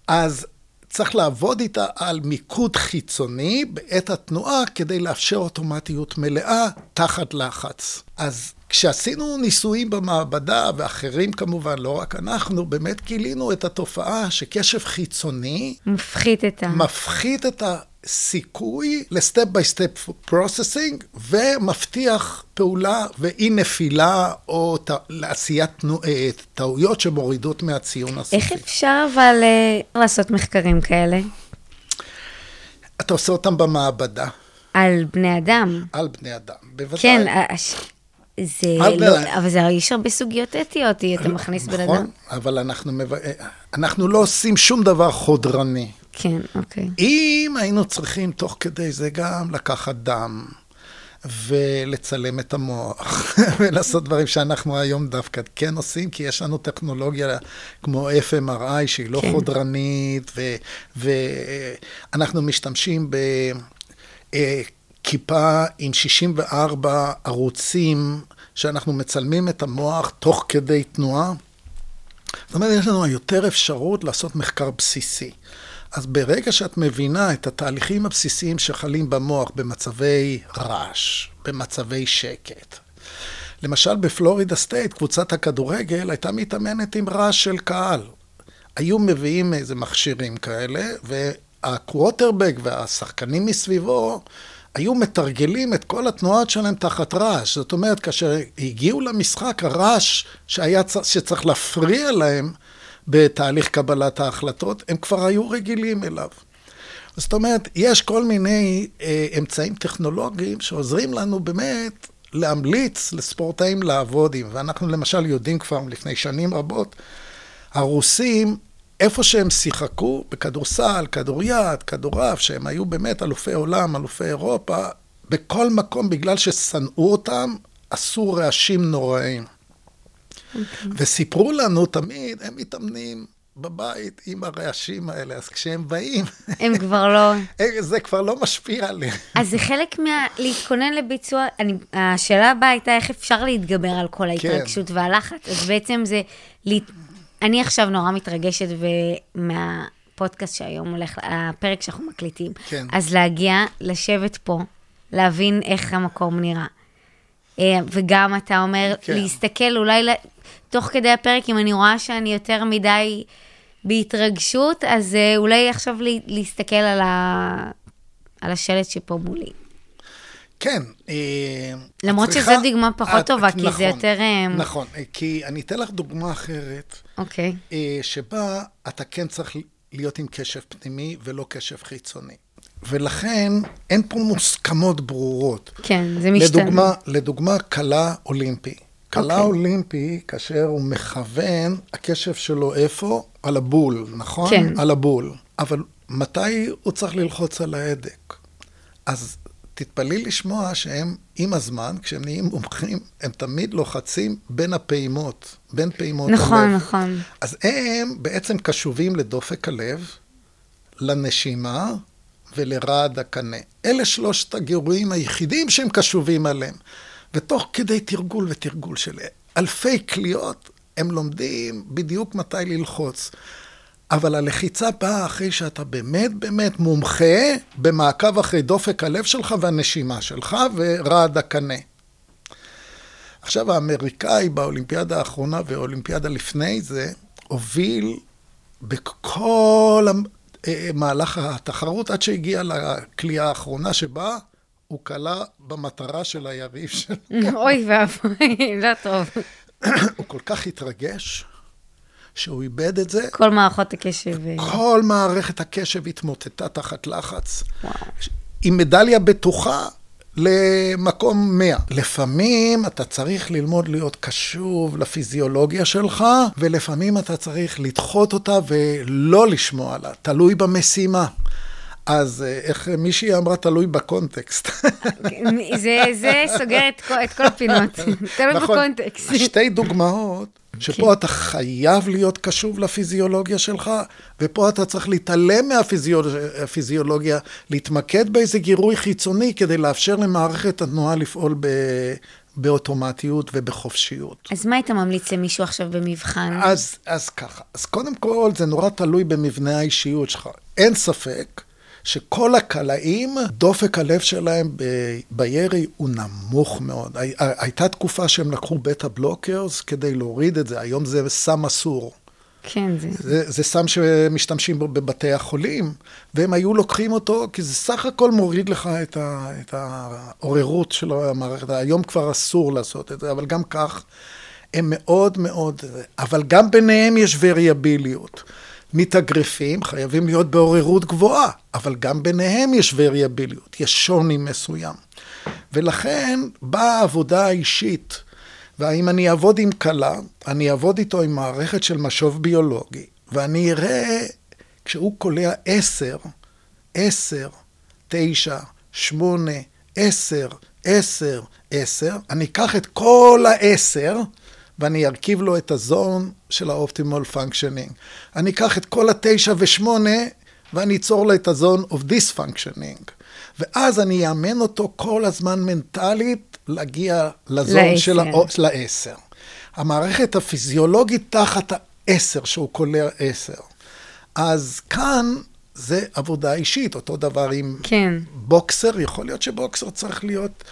אז צריך לעבוד איתה על מיקוד חיצוני בעת התנועה כדי לאפשר אוטומטיות מלאה תחת לחץ. אז כשעשינו ניסויים במעבדה, ואחרים כמובן, לא רק אנחנו, באמת גילינו את התופעה שקשב חיצוני מפחית את ה... מפחית את הסיכוי ל step by step processing ומבטיח פעולה ואי נפילה או ט... לעשיית תנו... אה, טעויות שמורידות מהציון הסופי. איך אפשר אבל אה, לעשות מחקרים כאלה? אתה עושה אותם במעבדה, על בני אדם. על בני אדם, בוודאי. כן, הש- זה לא, אבל זה יש הרבה סוגיות אתיות, אתה מכניס בן נכון, אדם. אבל אנחנו, מב... אנחנו לא עושים שום דבר חודרני. כן, אוקיי. אם היינו צריכים תוך כדי זה גם לקחת דם ולצלם את המוח [laughs] ולעשות דברים שאנחנו היום דווקא כן עושים, כי יש לנו טכנולוגיה כמו FMRI שהיא לא כן. חודרנית, ואנחנו משתמשים בכיפה עם 64 ערוצים שאנחנו מצלמים את המוח תוך כדי תנועה. זאת אומרת, יש לנו יותר אפשרות לעשות מחקר בסיסי. אז ברגע שאת מבינה את התהליכים הבסיסיים שחלים במוח במצבי רעש, במצבי שקט, למשל בפלורידה סטייט, קבוצת הכדורגל הייתה מתאמנת עם רעש של קהל. היו מביאים איזה מכשירים כאלה, והקווטרבק והשחקנים מסביבו היו מתרגלים את כל התנועות שלהם תחת רעש. זאת אומרת, כאשר הגיעו למשחק, הרעש שהיה, שצריך להפריע להם בתהליך קבלת ההחלטות, הם כבר היו רגילים אליו. זאת אומרת, יש כל מיני אה, אמצעים טכנולוגיים שעוזרים לנו באמת להמליץ לספורטאים לעבוד עם. ואנחנו למשל יודעים כבר לפני שנים רבות, הרוסים, איפה שהם שיחקו, בכדורסל, כדוריד, כדורעף, שהם היו באמת אלופי עולם, אלופי אירופה, בכל מקום, בגלל ששנאו אותם, עשו רעשים נוראים. וסיפרו לנו תמיד, הם מתאמנים בבית עם הרעשים האלה, אז כשהם באים, הם כבר לא... [laughs] זה כבר לא משפיע עליהם. אז זה חלק מה... להתכונן לביצוע, אני, השאלה הבאה הייתה איך אפשר להתגבר על כל ההתרגשות והלחץ. אז בעצם זה. אני עכשיו נורא מתרגשת מהפודקאסט שהיום הולך, הפרק שאנחנו מקליטים. כן. אז להגיע, לשבת פה, להבין איך המקום נראה. אה, וגם אתה אומר, כן. להסתכל אולי תוך כדי הפרק, אם אני רואה שאני יותר מדי בהתרגשות, אז אה, אולי עכשיו להסתכל על, ה... על השלט שפה מולי. כן. אה, למרות את שזו צריכה- דוגמה פחות את- טובה, כי זה נכון, יותר, אה, נכון, אה, כי אני אתן לך דוגמה אחרת, אוקיי. אה, שבה אתה כן צריך להיות עם קשב פנימי ולא קשב חיצוני. ולכן אין פה מוסכמות ברורות. כן, זה משתנה. לדוגמה, לדוגמה, כלה אולימפי. כלה אוקיי. אולימפי, כאשר הוא מכוון, הקשב שלו איפה? על הבול, נכון? כן. על הבול. אבל מתי הוא צריך ללחוץ על ההדק? אז תתפלאי לשמוע שהם, עם הזמן, כשהם נהיים מומחים, הם תמיד לוחצים בין הפעימות, בין פעימות נכון, הלב. נכון. אז הם בעצם קשובים לדופק הלב, לנשימה ולרעד הקנה. אלה שלושת הגירויים היחידים שהם קשובים עליהם. ותוך כדי תרגול ותרגול של אלפי קליעות, הם לומדים בדיוק מתי ללחוץ. אבל הלחיצה באה אחרי שאתה באמת באמת מומחה במעקב אחרי דופק הלב שלך והנשימה שלך ורעד הקנה. עכשיו האמריקאי באולימפיאדה האחרונה ואולימפיאדה לפני זה, הוביל בכל אה, מהלך התחרות עד שהגיע לכלייה האחרונה שבה הוא כלה במטרה של היריב שלו. [laughs] אוי ואבוי, לא טוב. [coughs] הוא כל כך התרגש, שהוא איבד את זה. כל מערכות הקשב. אה, כל מערכת הקשב התמוטטה תחת לחץ. וואו. עם מדליה בטוחה למקום 100. לפעמים אתה צריך ללמוד להיות קשוב לפיזיולוגיה שלך, ולפעמים אתה צריך לדחות אותה ולא לשמוע לה, תלוי במשימה. אז אה, איך מישהי אמרה, תלוי בקונטקסט. זה, זה סוגר את כל, את כל הפינות, [laughs] תלוי נכון. בקונטקסט. שתי דוגמאות, שפה אתה חייב להיות קשוב לפיזיולוגיה שלך, ופה אתה צריך להתעלם מהפיזיולוגיה, להתמקד באיזה גירוי חיצוני כדי לאפשר למערכת התנועה לפעול ב... באוטומטיות ובחופשיות. אז מה היית ממליץ למישהו עכשיו במבחן? אז, אז ככה, אז קודם כל זה נורא תלוי במבנה האישיות שלך. אין ספק שכל הקלעים, דופק הלב שלהם בירי הוא נמוך מאוד. הי, הייתה תקופה שהם לקחו בטה בלוקרס כדי להוריד את זה, היום זה סם אסור. כן, זה... זה, זה סם שמשתמשים בו בבתי החולים, והם היו לוקחים אותו, כי זה סך הכל מוריד לך את, ה, את העוררות של המערכת. היום כבר אסור לעשות את זה, אבל גם כך הם מאוד מאוד... אבל גם ביניהם יש וריאביליות. מתאגרפים חייבים להיות בעוררות גבוהה, אבל גם ביניהם יש וריאביליות, יש שוני מסוים. ולכן באה העבודה האישית, והאם אני אעבוד עם כלה, אני אעבוד איתו עם מערכת של משוב ביולוגי, ואני אראה, כשהוא קולע עשר, עשר, תשע, שמונה, עשר, עשר, עשר, אני אקח את כל העשר, ואני ארכיב לו את ה zone של ה optimal functioning. אני אקח את כל התשע ושמונה, ואני אצור לו את ה zone of dysfunctioning. ואז אני אאמן אותו כל הזמן מנטלית להגיע ל zone לעשר. של הא- לעשר. המערכת הפיזיולוגית תחת העשר, שהוא קולע עשר. אז כאן זה עבודה אישית, אותו דבר עם כן. בוקסר, יכול להיות שבוקסר צריך להיות...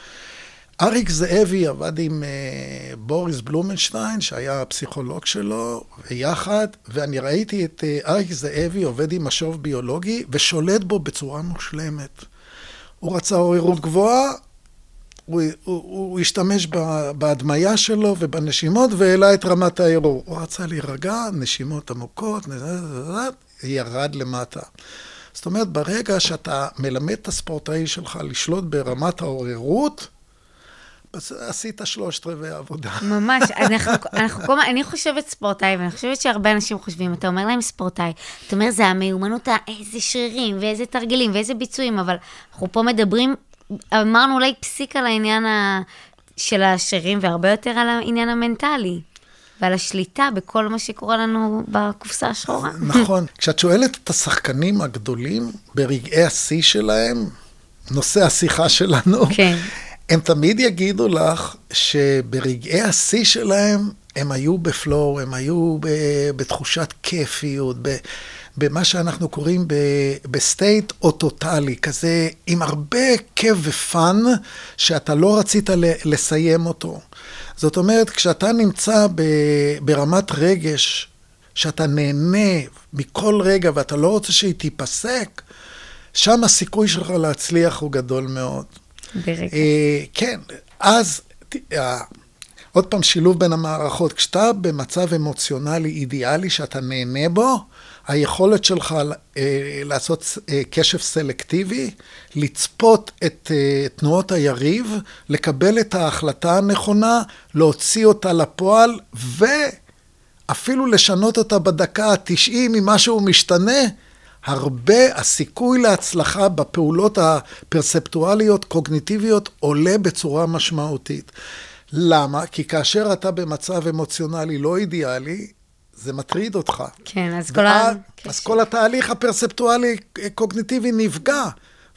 אריק זאבי עבד עם uh, בוריס בלומנשטיין, שהיה הפסיכולוג שלו, ויחד, ואני ראיתי את uh, אריק זאבי עובד עם משוב ביולוגי ושולט בו בצורה מושלמת. הוא רצה עוררות גבוהה, הוא, הוא, הוא השתמש בהדמיה שלו ובנשימות והעלה את רמת הערעור. הוא רצה להירגע, נשימות עמוקות, ירד למטה. זאת אומרת, ברגע שאתה מלמד את הספורטאי שלך לשלוט ברמת העוררות, עשית שלושת רבעי העבודה. ממש, [laughs] אנחנו, אנחנו כל הזמן, אני חושבת ספורטאי, ואני חושבת שהרבה אנשים חושבים, אתה אומר להם ספורטאי, אתה אומר, זה המיומנות, איזה שרירים, ואיזה תרגילים, ואיזה ביצועים, אבל אנחנו פה מדברים, אמרנו אולי פסיק על העניין ה, של השרירים, והרבה יותר על העניין המנטלי, ועל השליטה בכל מה שקורה לנו בקופסה השחורה. [laughs] נכון. כשאת שואלת את השחקנים הגדולים ברגעי השיא שלהם, נושא השיחה שלנו, כן. הם תמיד יגידו לך שברגעי השיא שלהם, הם היו ב flow, הם היו ב- בתחושת כיפיות, ב- במה שאנחנו קוראים ב state אוטוטלי, כזה עם הרבה כיף ו fun, שאתה לא רצית לסיים אותו. זאת אומרת, כשאתה נמצא ב- ברמת רגש, שאתה נהנה מכל רגע ואתה לא רוצה שהיא תיפסק, שם הסיכוי שלך להצליח הוא גדול מאוד. ברגע. אה, כן, אז אה, עוד פעם שילוב בין המערכות. כשאתה במצב אמוציונלי אידיאלי שאתה נהנה בו, היכולת שלך אה, לעשות אה, קשב סלקטיבי, לצפות את אה, תנועות היריב, לקבל את ההחלטה הנכונה, להוציא אותה לפועל, ואפילו לשנות אותה בדקה ה-90 אם משהו משתנה, הרבה, הסיכוי להצלחה בפעולות הפרספטואליות, קוגניטיביות, עולה בצורה משמעותית. למה? כי כאשר אתה במצב אמוציונלי לא אידיאלי, זה מטריד אותך. כן, אז כל ה... אז כל התהליך הפרספטואלי-קוגניטיבי נפגע.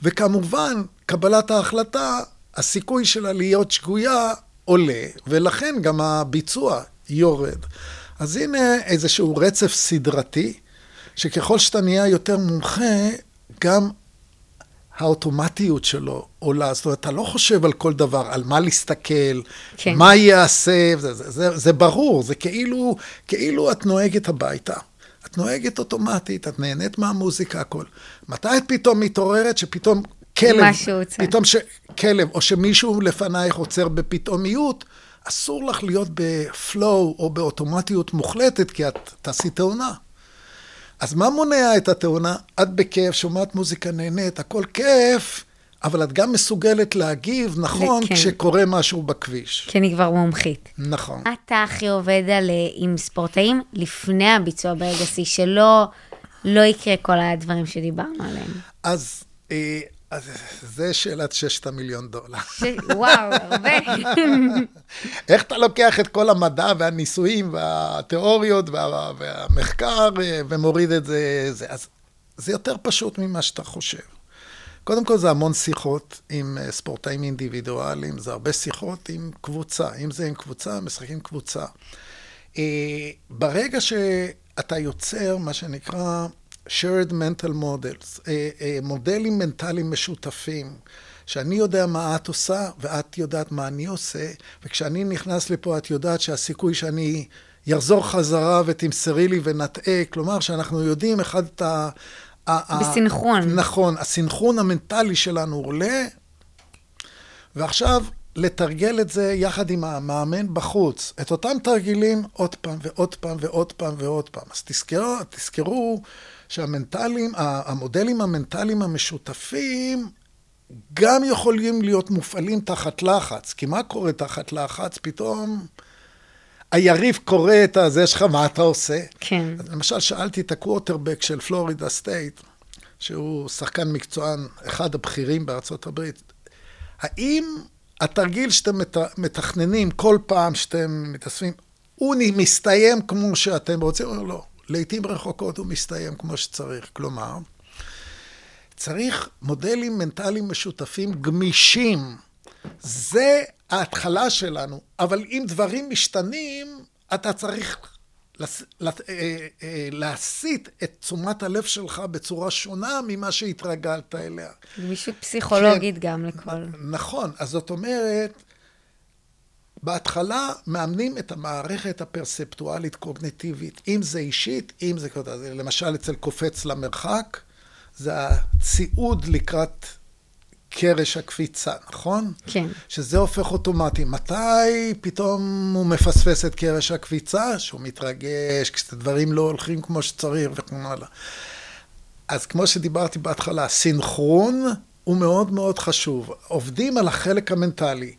וכמובן, קבלת ההחלטה, הסיכוי שלה להיות שגויה עולה, ולכן גם הביצוע יורד. אז הנה איזשהו רצף סדרתי, שככל שאתה נהיה יותר מומחה, גם האוטומטיות שלו עולה. זאת אומרת, אתה לא חושב על כל דבר, על מה להסתכל, כן. מה יעשה, זה, זה, זה, זה ברור, זה כאילו, כאילו את נוהגת הביתה. את נוהגת אוטומטית, את נהנית מהמוזיקה, הכל. מתי את פתאום מתעוררת שפתאום כלב, פתאום ש... כלב, או שמישהו לפנייך עוצר בפתאומיות, אסור לך להיות בפלואו או באוטומטיות מוחלטת, כי את תעשי תאונה. אז מה מונע את התאונה? את בכיף, שומעת מוזיקה, נהנית, הכל כיף, אבל את גם מסוגלת להגיב נכון כן. כשקורה משהו בכביש. כי אני כבר מומחית. נכון. אתה הכי עובד על, אה, עם ספורטאים לפני הביצוע ברגע שיא, שלא לא יקרה כל הדברים שדיברנו עליהם. אז... אז זה שאלת ששת המיליון דולר. ש... וואו, הרבה. [laughs] איך אתה לוקח את כל המדע והניסויים והתיאוריות וה... והמחקר אה, ומוריד את זה, זה? אז זה יותר פשוט ממה שאתה חושב. קודם כל זה המון שיחות עם אה, ספורטאים אינדיבידואליים, זה הרבה שיחות עם קבוצה. אם זה עם קבוצה, משחקים קבוצה. אה, ברגע שאתה יוצר מה שנקרא shared mental models, מודלים מנטליים משותפים, שאני יודע מה את עושה ואת יודעת מה אני עושה, וכשאני נכנס לפה את יודעת שהסיכוי שאני יחזור חזרה ותמסרי לי ונטעה, כלומר שאנחנו יודעים אחד את ה... בסינכרון. נכון, הסינכרון המנטלי שלנו עולה, ועכשיו לתרגל את זה יחד עם המאמן בחוץ. את אותם תרגילים עוד פעם ועוד פעם ועוד פעם ועוד פעם. אז תזכרו, תזכרו שהמנטלים, המודלים המנטליים המשותפים גם יכולים להיות מופעלים תחת לחץ. כי מה קורה תחת לחץ? פתאום היריב קורא את הזה שלך, מה אתה עושה? כן. למשל, שאלתי את הקוורטרבק של פלורידה סטייט, שהוא שחקן מקצוען, אחד הבכירים בארצות הברית, האם התרגיל שאתם מתכננים כל פעם שאתם מתאספים, הוא מסתיים כמו שאתם רוצים? הוא אומר, לא. לעיתים רחוקות הוא מסתיים כמו שצריך. כלומר, צריך מודלים מנטליים משותפים גמישים. זה ההתחלה שלנו, אבל אם דברים משתנים, אתה צריך אה, אה, להסיט את תשומת הלב שלך בצורה שונה ממה שהתרגלת אליה. גמישות פסיכולוגית כן, גם לכל. נכון, אז זאת אומרת, בהתחלה מאמנים את המערכת הפרספטואלית-קוגניטיבית, אם זה אישית, אם זה... למשל, אצל קופץ למרחק, זה הציעוד לקראת קרש הקפיצה, נכון? כן. שזה הופך אוטומטי. מתי פתאום הוא מפספס את קרש הקפיצה? שהוא מתרגש, כשדברים לא הולכים כמו שצריך וכן הלאה. אז כמו שדיברתי בהתחלה, סינכרון הוא מאוד מאוד חשוב. עובדים על החלק המנטלי.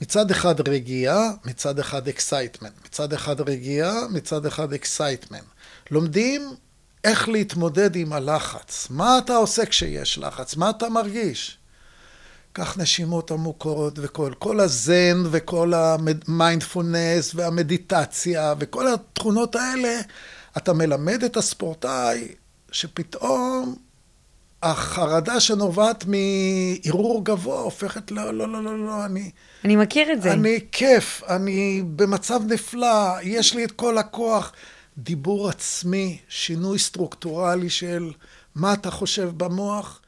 מצד אחד רגיעה, מצד אחד excitement. מצד אחד רגיעה, מצד אחד excitement. לומדים איך להתמודד עם הלחץ. מה אתה עושה כשיש לחץ? מה אתה מרגיש? קח נשימות עמוקות וכל כל הזן וכל המיינדפולנס והמדיטציה וכל התכונות האלה, אתה מלמד את הספורטאי שפתאום החרדה שנובעת מערעור גבוה הופכת לא, לא, לא, לא, לא, אני... אני מכיר את זה. אני כיף, אני במצב נפלא, יש לי את כל הכוח. דיבור עצמי, שינוי סטרוקטורלי של מה אתה חושב במוח,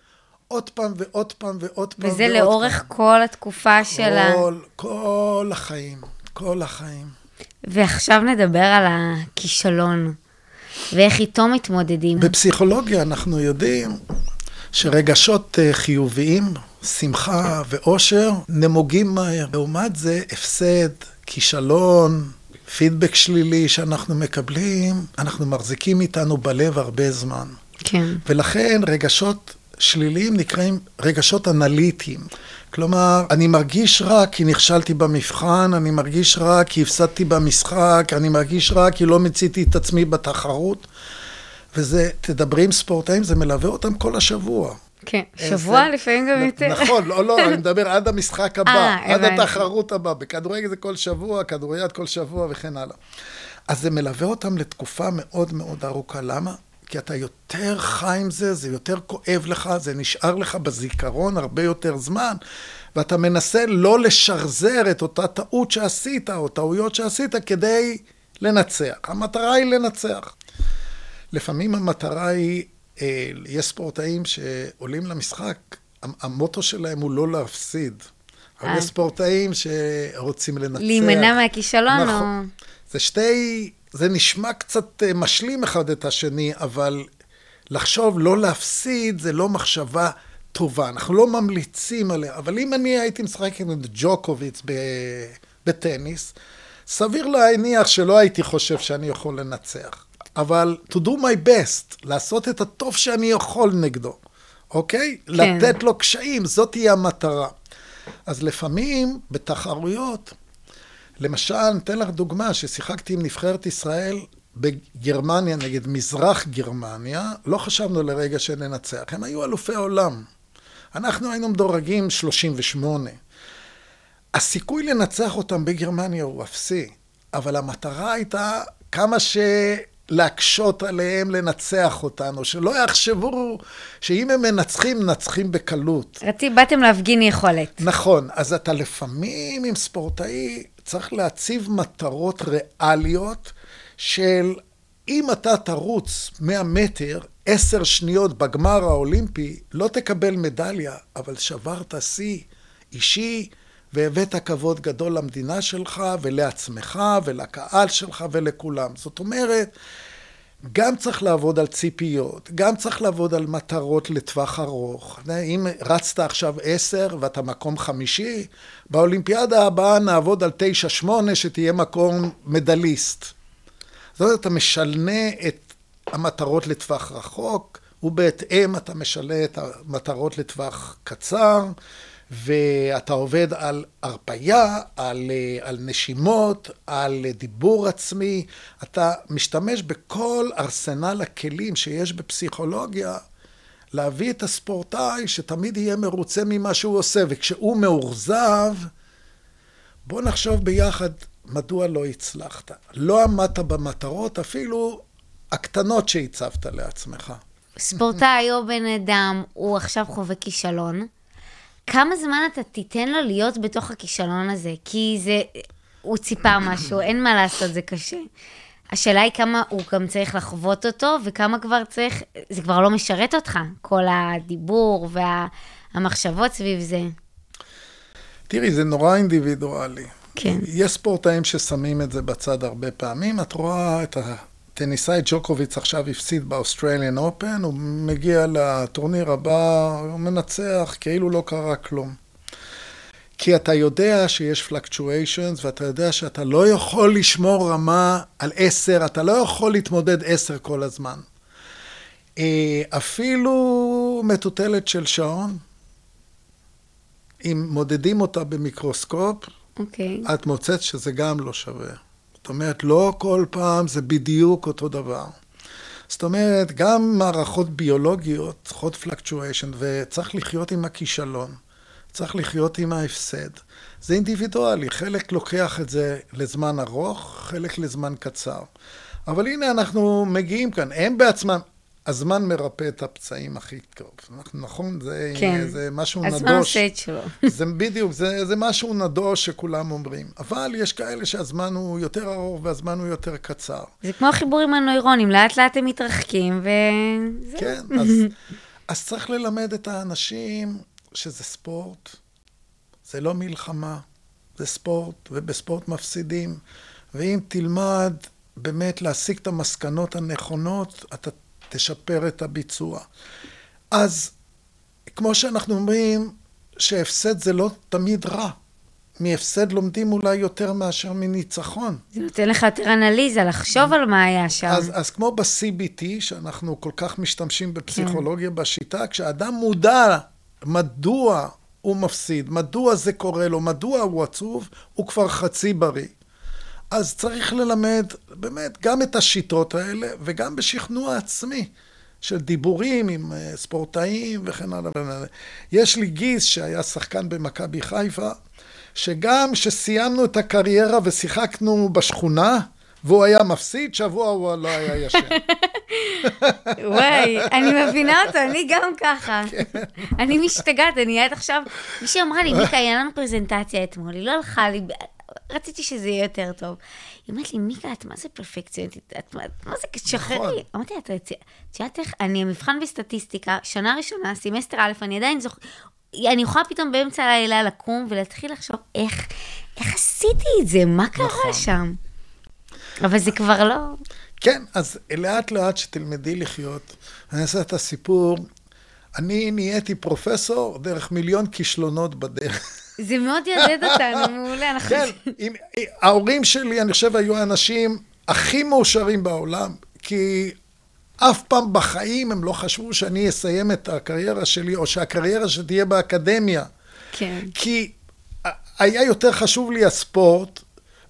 עוד פעם ועוד פעם ועוד פעם וזה לאורך פעם. כל התקופה של ה... כל, כל החיים, כל החיים. ועכשיו נדבר על הכישלון, ואיך איתו מתמודדים. בפסיכולוגיה אנחנו יודעים שרגשות אה, חיוביים, שמחה ואושר, נמוגים מהר. לעומת זה, הפסד, כישלון, פידבק שלילי שאנחנו מקבלים, אנחנו מחזיקים איתנו בלב הרבה זמן. כן. ולכן רגשות שליליים נקראים רגשות אנליטיים. כלומר, אני מרגיש רע כי נכשלתי במבחן, אני מרגיש רע כי הפסדתי במשחק, אני מרגיש רע כי לא מיציתי את עצמי בתחרות. וזה, תדברי עם ספורטאים, זה מלווה אותם כל השבוע. כן, שבוע לפעמים גם יותר. נכון, לא, לא, אני [laughs] מדבר עד המשחק הבא, אה, עד הבנתי. התחרות הבאה. בכדורגל זה כל שבוע, כדוריד כל שבוע וכן הלאה. אז זה מלווה אותם לתקופה מאוד מאוד ארוכה. למה? כי אתה יותר חי עם זה, זה יותר כואב לך, זה נשאר לך בזיכרון הרבה יותר זמן, ואתה מנסה לא לשחזר את אותה טעות שעשית, או טעויות שעשית, כדי לנצח. המטרה היא לנצח. לפעמים המטרה היא, אה, יש ספורטאים שעולים למשחק, המ- המוטו שלהם הוא לא להפסיד. אבל אה. יש ספורטאים שרוצים לנצח. להימנע מהכישלון, או... נכון. זה שתי, זה נשמע קצת אה, משלים אחד את השני, אבל לחשוב לא להפסיד זה לא מחשבה טובה. אנחנו לא ממליצים עליה, אבל אם אני הייתי משחק עם ג'וקוביץ ב- בטניס, סביר להניח שלא הייתי חושב שאני יכול לנצח. אבל to do my best, לעשות את הטוב שאני יכול נגדו, אוקיי? כן. לתת לו קשיים, זאת תהיה המטרה. אז לפעמים בתחרויות, למשל, אתן לך דוגמה, ששיחקתי עם נבחרת ישראל בגרמניה נגד מזרח גרמניה, לא חשבנו לרגע שננצח. הם היו אלופי העולם. אנחנו היינו מדורגים 38. הסיכוי לנצח אותם בגרמניה הוא אפסי, אבל המטרה הייתה כמה להקשות עליהם לנצח אותנו, שלא יחשבו שאם הם מנצחים, מנצחים בקלות. רציתי, באתם להפגין יכולת. נכון, אז אתה לפעמים עם ספורטאי צריך להציב מטרות ריאליות של אם אתה תרוץ 100 מטר, 10 שניות בגמר האולימפי, לא תקבל מדליה, אבל שברת שיא אישי והבאת כבוד גדול למדינה שלך ולעצמך ולקהל שלך ולכולם. זאת אומרת, גם צריך לעבוד על ציפיות, גם צריך לעבוד על מטרות לטווח ארוך. אם רצת עכשיו עשר ואתה מקום חמישי, באולימפיאדה הבאה נעבוד על תשע שמונה שתהיה מקום מדליסט. זאת אומרת, אתה משנה את המטרות לטווח רחוק, ובהתאם אתה משנה את המטרות לטווח קצר, ואתה עובד על הרפייה, על, על נשימות, על דיבור עצמי. אתה משתמש בכל ארסנל הכלים שיש בפסיכולוגיה להביא את הספורטאי שתמיד יהיה מרוצה ממה שהוא עושה, וכשהוא מאוכזב, בוא נחשוב ביחד מדוע לא הצלחת. לא עמדת במטרות, אפילו הקטנות שהצבת לעצמך. ספורטאי או בן אדם, הוא עכשיו חווה כישלון. כמה זמן אתה תיתן לו להיות בתוך הכישלון הזה? כי זה, הוא ציפה משהו, אין מה לעשות, זה קשה. השאלה היא כמה הוא גם צריך לחוות אותו, וכמה כבר צריך, זה כבר לא משרת אותך, כל הדיבור והמחשבות סביב זה. תראי, זה נורא אינדיבידואלי. כן. יש ספורטאים ששמים את זה בצד הרבה פעמים. את רואה את הטניסאי ג'וקוביץ עכשיו הפסיד באוסטרליאן אופן, הוא מגיע לטורניר הבא, הוא מנצח כאילו לא קרה כלום. כי אתה יודע שיש פלקטואשנס, ואתה יודע שאתה לא יכול לשמור רמה על עשר, אתה לא יכול להתמודד עשר כל הזמן. אפילו מטוטלת של שעון, אם מודדים אותה במיקרוסקופ, אוקיי. את מוצאת שזה גם לא שווה. זאת אומרת, לא כל פעם זה בדיוק אותו דבר. זאת אומרת, גם מערכות ביולוגיות צריכות פלקטואשן, וצריך לחיות עם הכישלון. צריך לחיות עם ההפסד. זה אינדיבידואלי, חלק לוקח את זה לזמן ארוך, חלק לזמן קצר. אבל הנה אנחנו מגיעים כאן, הם בעצמם, הזמן מרפא את הפצעים הכי טוב. נכון? זה, כן. זה משהו נדוש. הזמן עושה את שלו. [laughs] זה בדיוק, זה, זה משהו נדוש שכולם אומרים. אבל יש כאלה שהזמן הוא יותר ארוך והזמן הוא יותר קצר. זה כמו החיבורים הנוירונים, לאט לאט הם מתרחקים, וזהו. כן, אז, [laughs] אז צריך ללמד את האנשים שזה ספורט, זה לא מלחמה, זה ספורט, ובספורט מפסידים. ואם תלמד באמת להסיק את המסקנות הנכונות, אתה תשפר את הביצוע. אז כמו שאנחנו אומרים, שהפסד זה לא תמיד רע. מהפסד לומדים אולי יותר מאשר מניצחון. זה נותן לך יותר אנליזה, לחשוב על מה היה שם. אז, אז כמו ב-CBT, שאנחנו כל כך משתמשים בפסיכולוגיה כן. בשיטה, כשאדם מודע מדוע הוא מפסיד, מדוע זה קורה לו, מדוע הוא עצוב, הוא כבר חצי בריא. אז צריך ללמד באמת גם את השיטות האלה, וגם בשכנוע עצמי. של דיבורים עם אה, ספורטאים וכן הלאה. יש לי גיס שהיה שחקן במכבי חיפה, שגם כשסיימנו את הקריירה ושיחקנו בשכונה, והוא היה מפסיד, שבוע הוא לא היה ישן. [laughs] וואי, אני מבינה אותו, אני גם ככה. כן. אני משתגעת, אני עד עכשיו, מישהי אמרה לי, מיקה, היה לנו פרזנטציה אתמול, היא לא הלכה לי, רציתי שזה יהיה יותר טוב. היא אומרת לי, מיקה, את מה זה פרפקציוניסטית? את מה זה, תשחררי. נכון. אמרתי לה, את יודעת איך, אני המבחן בסטטיסטיקה, שנה ראשונה, סמסטר א', אני עדיין זוכרת, אני יכולה פתאום באמצע הלילה לקום ולהתחיל לחשוב איך, איך עשיתי את זה, מה קרה נכון. שם? אבל זה כבר לא... כן, אז לאט לאט שתלמדי לחיות, אני אעשה את הסיפור. אני נהייתי פרופסור דרך מיליון כישלונות בדרך. זה מאוד יעודד [laughs] אותנו, מעולה. כן, [laughs] עם, ההורים שלי, אני חושב, היו האנשים הכי מאושרים בעולם, כי אף פעם בחיים הם לא חשבו שאני אסיים את הקריירה שלי, או שהקריירה שתהיה באקדמיה. כן. כי היה יותר חשוב לי הספורט,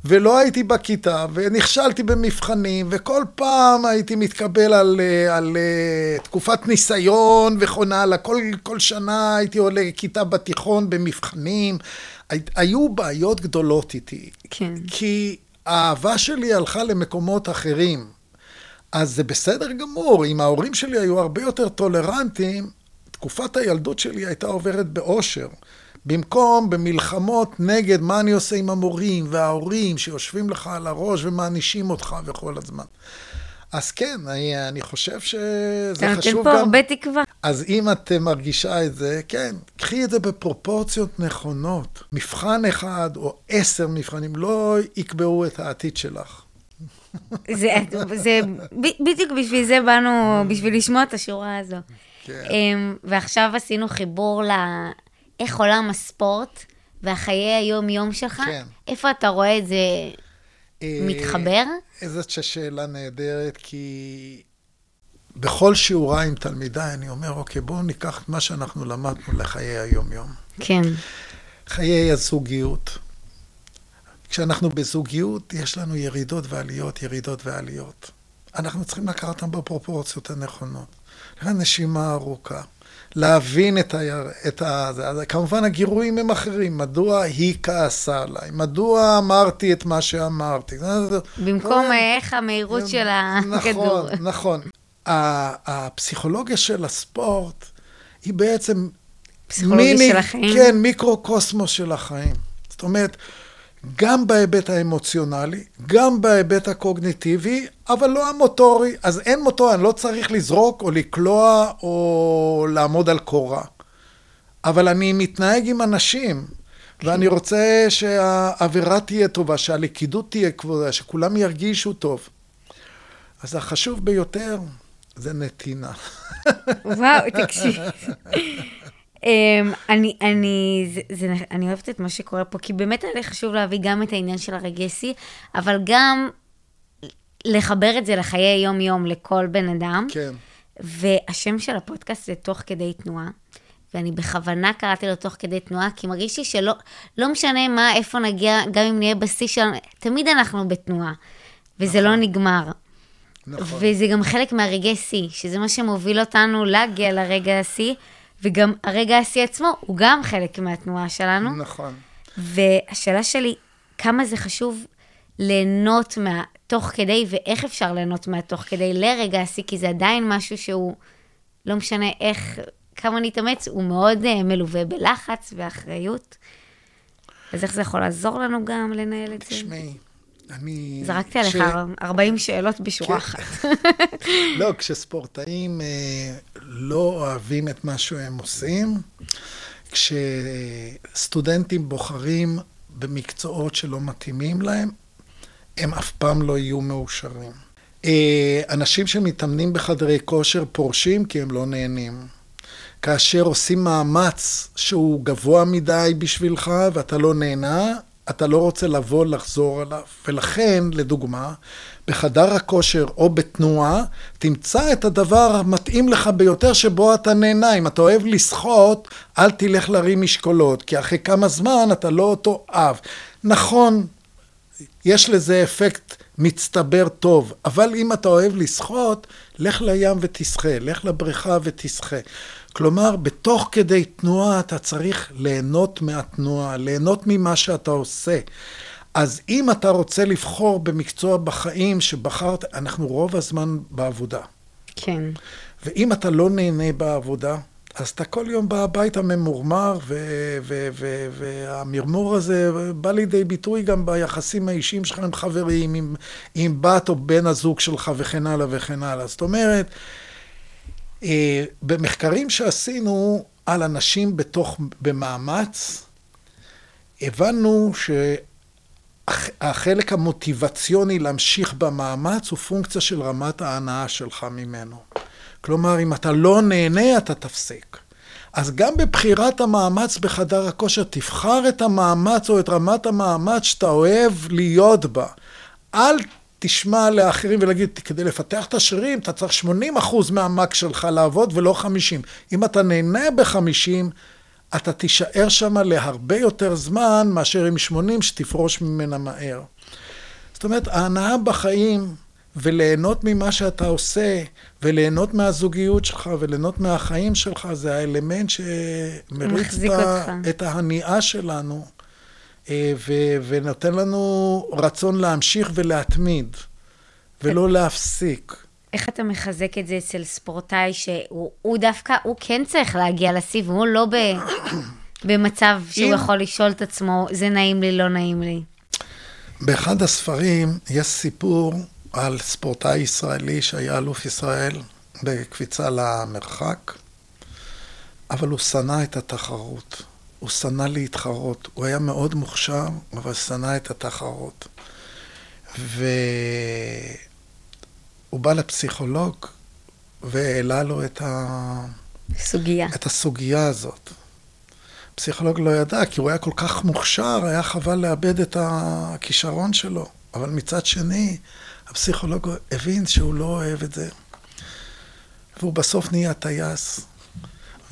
ולא הייתי בכיתה, ונכשלתי במבחנים, וכל פעם הייתי מתקבל על, אה, על, אה, תקופת ניסיון וכן הלאה. כל, כל שנה הייתי עולה לכיתה בתיכון במבחנים. היו בעיות גדולות איתי. כן. כי האהבה שלי הלכה למקומות אחרים. אז זה בסדר גמור, אם ההורים שלי היו הרבה יותר טולרנטים, תקופת הילדות שלי הייתה עוברת באושר. במקום במלחמות נגד מה אני עושה עם המורים וההורים שיושבים לך על הראש ומענישים אותך וכל הזמן. אז כן, אני, אני חושב שזה חשוב גם... אתה נותן פה הרבה תקווה. אז אם את מרגישה את זה, כן, קחי את זה בפרופורציות נכונות. מבחן אחד או עשר מבחנים לא יקבעו את העתיד שלך. זה, זה בדיוק בשביל זה באנו, בשביל לשמוע את השורה הזו. כן. אמ, ועכשיו עשינו חיבור איך עולם הספורט והחיי היום-יום שלך, כן. איפה אתה רואה את זה אה, מתחבר? זאת שאלה נהדרת, כי בכל שיעורה עם תלמידיי, אני אומר, אוקיי, בואו ניקח את מה שאנחנו למדנו לחיי היום-יום. כן. חיי הזוגיות. כשאנחנו בזוגיות, יש לנו ירידות ועליות, ירידות ועליות. אנחנו צריכים לקחת אותן בפרופורציות הנכונות. נשימה ארוכה. להבין את, ה... את ה... כמובן הגירויים הם אחרים, מדוע היא כעסה עליי, מדוע אמרתי את מה שאמרתי. במקום איך המהירות של הכדור. נכון, נכון. הפסיכולוגיה של הספורט היא בעצם... פסיכולוגיה של החיים? כן, מיקרו-קוסמוס של החיים. זאת אומרת, גם בהיבט האמוציונלי, גם בהיבט הקוגניטיבי, אבל לא המוטורי. אז אין מוטורי, אני לא צריך לזרוק או לקלוע או לעמוד על קורה. אבל אני מתנהג עם אנשים, ואני רוצה שהאווירה תהיה טובה, שהלכידות תהיה כבודה, שכולם ירגישו טוב. אז החשוב ביותר זה נתינה. וואו, תקשיב. Um, אני, אני, זה, זה, אני אוהבת את מה שקורה פה, כי באמת היה לי חשוב להביא גם את העניין של הרגסי, אבל גם לחבר את זה לחיי יום-יום לכל בן אדם. כן. והשם של הפודקאסט זה תוך כדי תנועה. ואני בכוונה קראתי לו תוך כדי תנועה, כי מרגיש לי שלא לא משנה מה, איפה נגיע, גם אם נהיה בשיא שלנו, תמיד אנחנו בתנועה, וזה נכון. לא נגמר. נכון. וזה גם חלק מהרגעי שיא, שזה מה שמוביל אותנו להגיע לרגע השיא. וגם הרגע השיא עצמו הוא גם חלק מהתנועה שלנו. נכון. והשאלה שלי, כמה זה חשוב ליהנות מהתוך כדי, ואיך אפשר ליהנות מהתוך כדי לרגע השיא, כי זה עדיין משהו שהוא, לא משנה איך, כמה נתאמץ, הוא מאוד uh, מלווה בלחץ ואחריות. אז איך זה יכול לעזור לנו גם לנהל את זה? תשמעי, אני... זרקתי עליך ש... 40 שאלות בשורה כן. אחת. [laughs] לא, כשספורטאים אה, לא אוהבים את מה שהם עושים, כשסטודנטים בוחרים במקצועות שלא מתאימים להם, הם אף פעם לא יהיו מאושרים. אה, אנשים שמתאמנים בחדרי כושר פורשים כי הם לא נהנים. כאשר עושים מאמץ שהוא גבוה מדי בשבילך ואתה לא נהנה, אתה לא רוצה לבוא לחזור עליו. ולכן, לדוגמה, בחדר הכושר או בתנועה, תמצא את הדבר המתאים לך ביותר שבו אתה נהנה. אם אתה אוהב לשחות, אל תלך להרים משקולות, כי אחרי כמה זמן אתה לא אותו אב. נכון, יש לזה אפקט מצטבר טוב. אבל אם אתה אוהב לשחות, לך לים ותשחה, לך לבריכה ותשחה. כלומר, בתוך כדי תנועה אתה צריך ליהנות מהתנועה, ליהנות ממה שאתה עושה. אז אם אתה רוצה לבחור במקצוע בחיים שבחרת, אנחנו רוב הזמן בעבודה. כן. ואם אתה לא נהנה בעבודה, אז אתה כל יום בא הביתה ממורמר, והמרמור הזה בא לידי ביטוי גם ביחסים האישיים שלך עם חברים, עם, עם בת או בן הזוג שלך וכן הלאה וכן הלאה. זאת אומרת, במחקרים שעשינו על אנשים בתוך, במאמץ, הבנו שהחלק המוטיבציוני להמשיך במאמץ הוא פונקציה של רמת ההנאה שלך ממנו. כלומר, אם אתה לא נהנה, אתה תפסיק. אז גם בבחירת המאמץ בחדר הכושר, תבחר את המאמץ או את רמת המאמץ שאתה אוהב להיות בה. אל תשמע לאחרים ולהגיד, כדי לפתח את השרירים, אתה צריך 80 אחוז מהמק שלך לעבוד ולא 50. אם אתה נהנה ב-50, אתה תישאר שם להרבה יותר זמן מאשר עם 80 שתפרוש ממנה מהר. זאת אומרת, ההנאה בחיים וליהנות ממה שאתה עושה, וליהנות מהזוגיות שלך, וליהנות מהחיים שלך, זה האלמנט שמריץ את, את ההניעה שלנו, ו, ונותן לנו רצון להמשיך ולהתמיד, ולא להפסיק. איך אתה מחזק את זה אצל ספורטאי שהוא דווקא, הוא כן צריך להגיע לשיא, והוא לא ב, [coughs] במצב שהוא אם... יכול לשאול את עצמו, זה נעים לי, לא נעים לי. באחד הספרים יש סיפור על ספורטאי ישראלי שהיה אלוף ישראל בקפיצה למרחק, אבל הוא שנא את התחרות. הוא שנא להתחרות. הוא היה מאוד מוכשר, אבל שנא את התחרות. והוא בא לפסיכולוג והעלה לו את, ה... סוגיה. את הסוגיה הזאת. הפסיכולוג לא ידע, כי הוא היה כל כך מוכשר, היה חבל לאבד את הכישרון שלו. אבל מצד שני, הפסיכולוג הבין שהוא לא אוהב את זה. והוא בסוף נהיה טייס,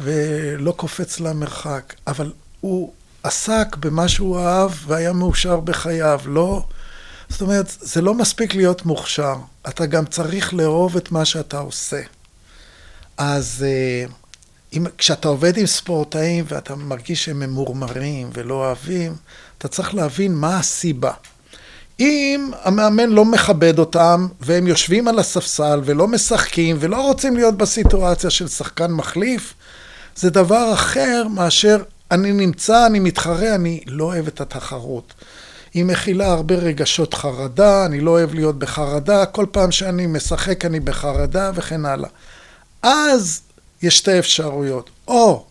ולא קופץ למרחק, אבל הוא עסק במה שהוא אהב והיה מאושר בחייו, לא... זאת אומרת, זה לא מספיק להיות מוכשר, אתה גם צריך לאהוב את מה שאתה עושה. אז אה, אם, כשאתה עובד עם ספורטאים ואתה מרגיש שהם ממורמרים ולא אוהבים, אתה צריך להבין מה הסיבה. אם המאמן לא מכבד אותם, והם יושבים על הספסל ולא משחקים ולא רוצים להיות בסיטואציה של שחקן מחליף, זה דבר אחר מאשר אני נמצא, אני מתחרה, אני לא אוהב את התחרות. היא מכילה הרבה רגשות חרדה, אני לא אוהב להיות בחרדה, כל פעם שאני משחק אני בחרדה וכן הלאה. אז יש שתי אפשרויות, או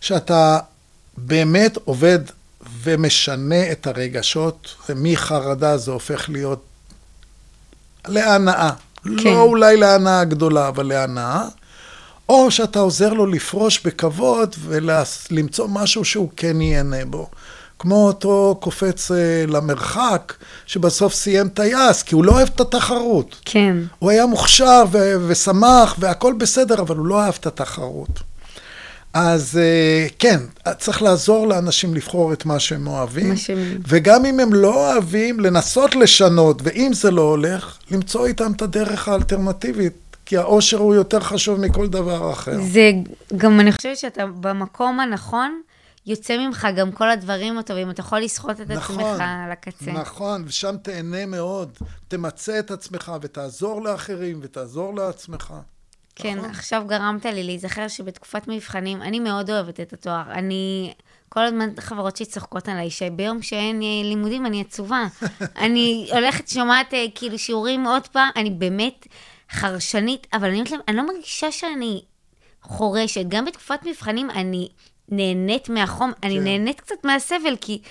שאתה באמת עובד ומשנה את הרגשות, ומחרדה זה הופך להיות להנאה. כן. לא אולי להנאה גדולה, אבל להנאה. או שאתה עוזר לו לפרוש בכבוד ולמצוא משהו שהוא כן ייהנה בו. כמו אותו קופץ אה, למרחק, שבסוף סיים טייס, כי הוא לא אוהב את התחרות. כן. הוא היה מוכשר ו- ושמח והכל בסדר, אבל הוא לא אהב את התחרות. אז אה, כן, צריך לעזור לאנשים לבחור את מה שהם אוהבים. מה שהם... וגם אם הם לא אוהבים, לנסות לשנות, ואם זה לא הולך, למצוא איתם את הדרך האלטרנטיבית. כי האושר הוא יותר חשוב מכל דבר אחר. זה גם, אני חושבת שאתה במקום הנכון, יוצא ממך גם כל הדברים הטובים, אתה יכול לסחוט את נכון, עצמך על הקצה. נכון, ושם תהנה מאוד. תמצה את עצמך ותעזור לאחרים ותעזור לעצמך. כן, נכון. עכשיו גרמת לי להיזכר שבתקופת מבחנים, אני מאוד אוהבת את התואר. אני, כל הזמן חברות שלי צוחקות עליי, שביום שאין אה, לימודים אני עצובה. [laughs] אני הולכת, שומעת אה, כאילו שיעורים עוד פעם, אני באמת חרשנית, אבל אני אומרת להם, אני לא מרגישה שאני חורשת. גם בתקופת מבחנים אני נהנית מהחום, כן. אני נהנית קצת מהסבל, כי...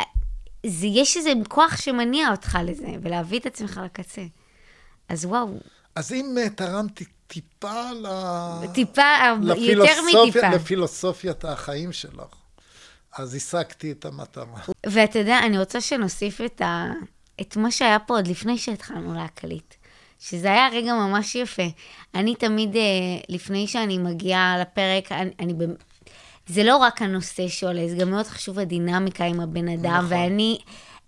אה, זה, יש איזה כוח שמניע אותך לזה, ולהביא את עצמך לקצה. אז וואו, אז אם אה, תרמתי טיפה ל... טיפה, יותר מטיפה. לפילוסופיית החיים שלך, אז השגתי את המטרה. ואתה יודע, אני רוצה שנוסיף את, ה... את מה שהיה פה עוד לפני שהתחלנו להקליט. שזה היה רגע ממש יפה. אני תמיד, אה, לפני שאני מגיעה לפרק, אני, אני זה לא רק הנושא שעולה, זה גם מאוד חשוב הדינמיקה עם הבן אדם, נכון. ואני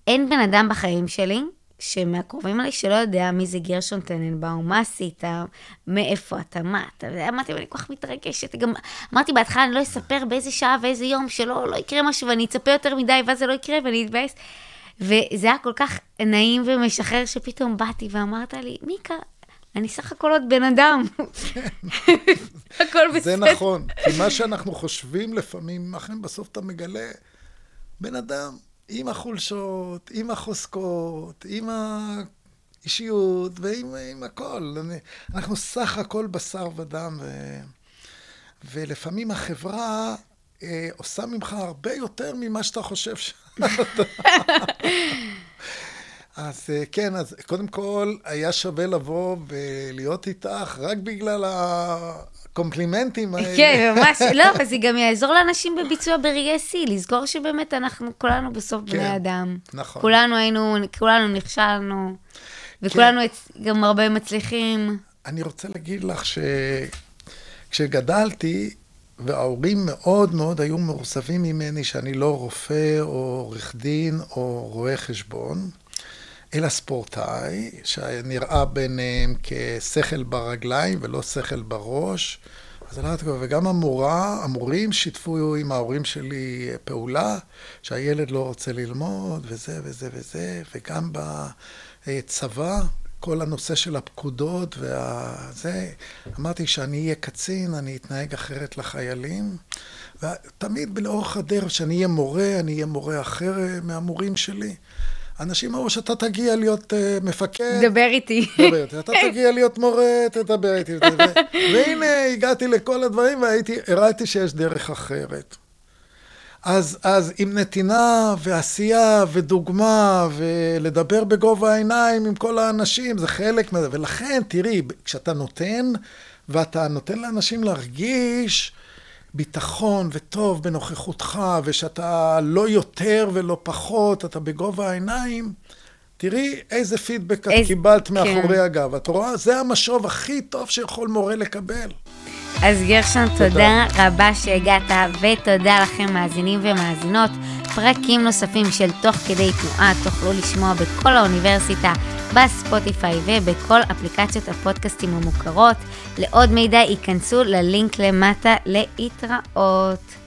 אין בן אדם בחיים שלי שמהקרובים עליי שלא יודע מי זה גרשון טננבאום, מה עשית, מאיפה אתה, מה אתה, אמרתי, אני כל כך מתרגשת. גם אמרתי בהתחלה, אני לא אספר באיזה שעה ואיזה יום, שלא לא יקרה משהו, ואני אצפה יותר מדי, ואז זה לא יקרה, ואני אתבאס. וזה היה כל כך נעים ומשחרר, שפתאום באתי ואמרת לי, מיקה, אני סך הכל עוד בן אדם. [laughs] הכל בסדר. זה נכון, כי מה שאנחנו חושבים לפעמים, אכן בסוף אתה מגלה בן אדם עם החולשות, עם החוזקות, עם האישיות ועם עם הכל. אנחנו סך הכל בשר ודם, ו... ולפעמים החברה אה, עושה ממך הרבה יותר ממה שאתה חושב שאתה. [laughs] אז אה, כן, אז קודם כל, היה שווה לבוא ולהיות איתך רק בגלל הקומפלימנטים האלה. כן, ממש, [laughs] לא, אבל זה גם יעזור לאנשים בביצוע ברגעי שיא, לזכור שבאמת אנחנו כולנו בסוף כן, בני אדם. נכון. כולנו היינו, כולנו נכשלנו, וכולנו כן. גם הרבה מצליחים. אני רוצה להגיד לך שכשגדלתי, וההורים מאוד מאוד היו מאוכזבים ממני שאני לא רופא או עורך דין או רואה חשבון. אלא ספורטאי, שנראה ביניהם כשכל ברגליים ולא שכל בראש. אז אמרתי לו, וגם המורה, המורים שיתפו עם ההורים שלי פעולה, שהילד לא רוצה ללמוד, וזה וזה וזה, וגם בצבא, כל הנושא של הפקודות וזה, אמרתי שאני אהיה קצין, אני אתנהג אחרת לחיילים. ותמיד לאורך הדרך, שאני אהיה מורה, אני אהיה מורה אחר מהמורים שלי. אנשים אמרו שאתה תגיע להיות uh, מפקד. דבר איתי. דבר איתי. אתה תגיע להיות מורה, תדבר איתי. והנה, הגעתי לכל הדברים והראיתי שיש דרך אחרת. אז, אז עם נתינה ועשייה ודוגמה ולדבר בגובה העיניים עם כל האנשים, זה חלק מזה. ולכן, תראי, כשאתה נותן, ואתה נותן לאנשים להרגיש ביטחון וטוב בנוכחותך, ושאתה לא יותר ולא פחות, אתה בגובה העיניים, תראי איזה פידבק את קיבלת כן. מאחורי הגב. את רואה? זה המשוב הכי טוב שיכול מורה לקבל. אז גרשון, תודה. תודה רבה שהגעת, ותודה לכם מאזינים ומאזינות. פרקים נוספים של תוך כדי תנועה תוכלו לשמוע בכל האוניברסיטה, בספוטיפיי ובכל אפליקציות הפודקאסטים המוכרות. לעוד מידע ייכנסו ללינק למטה להתראות.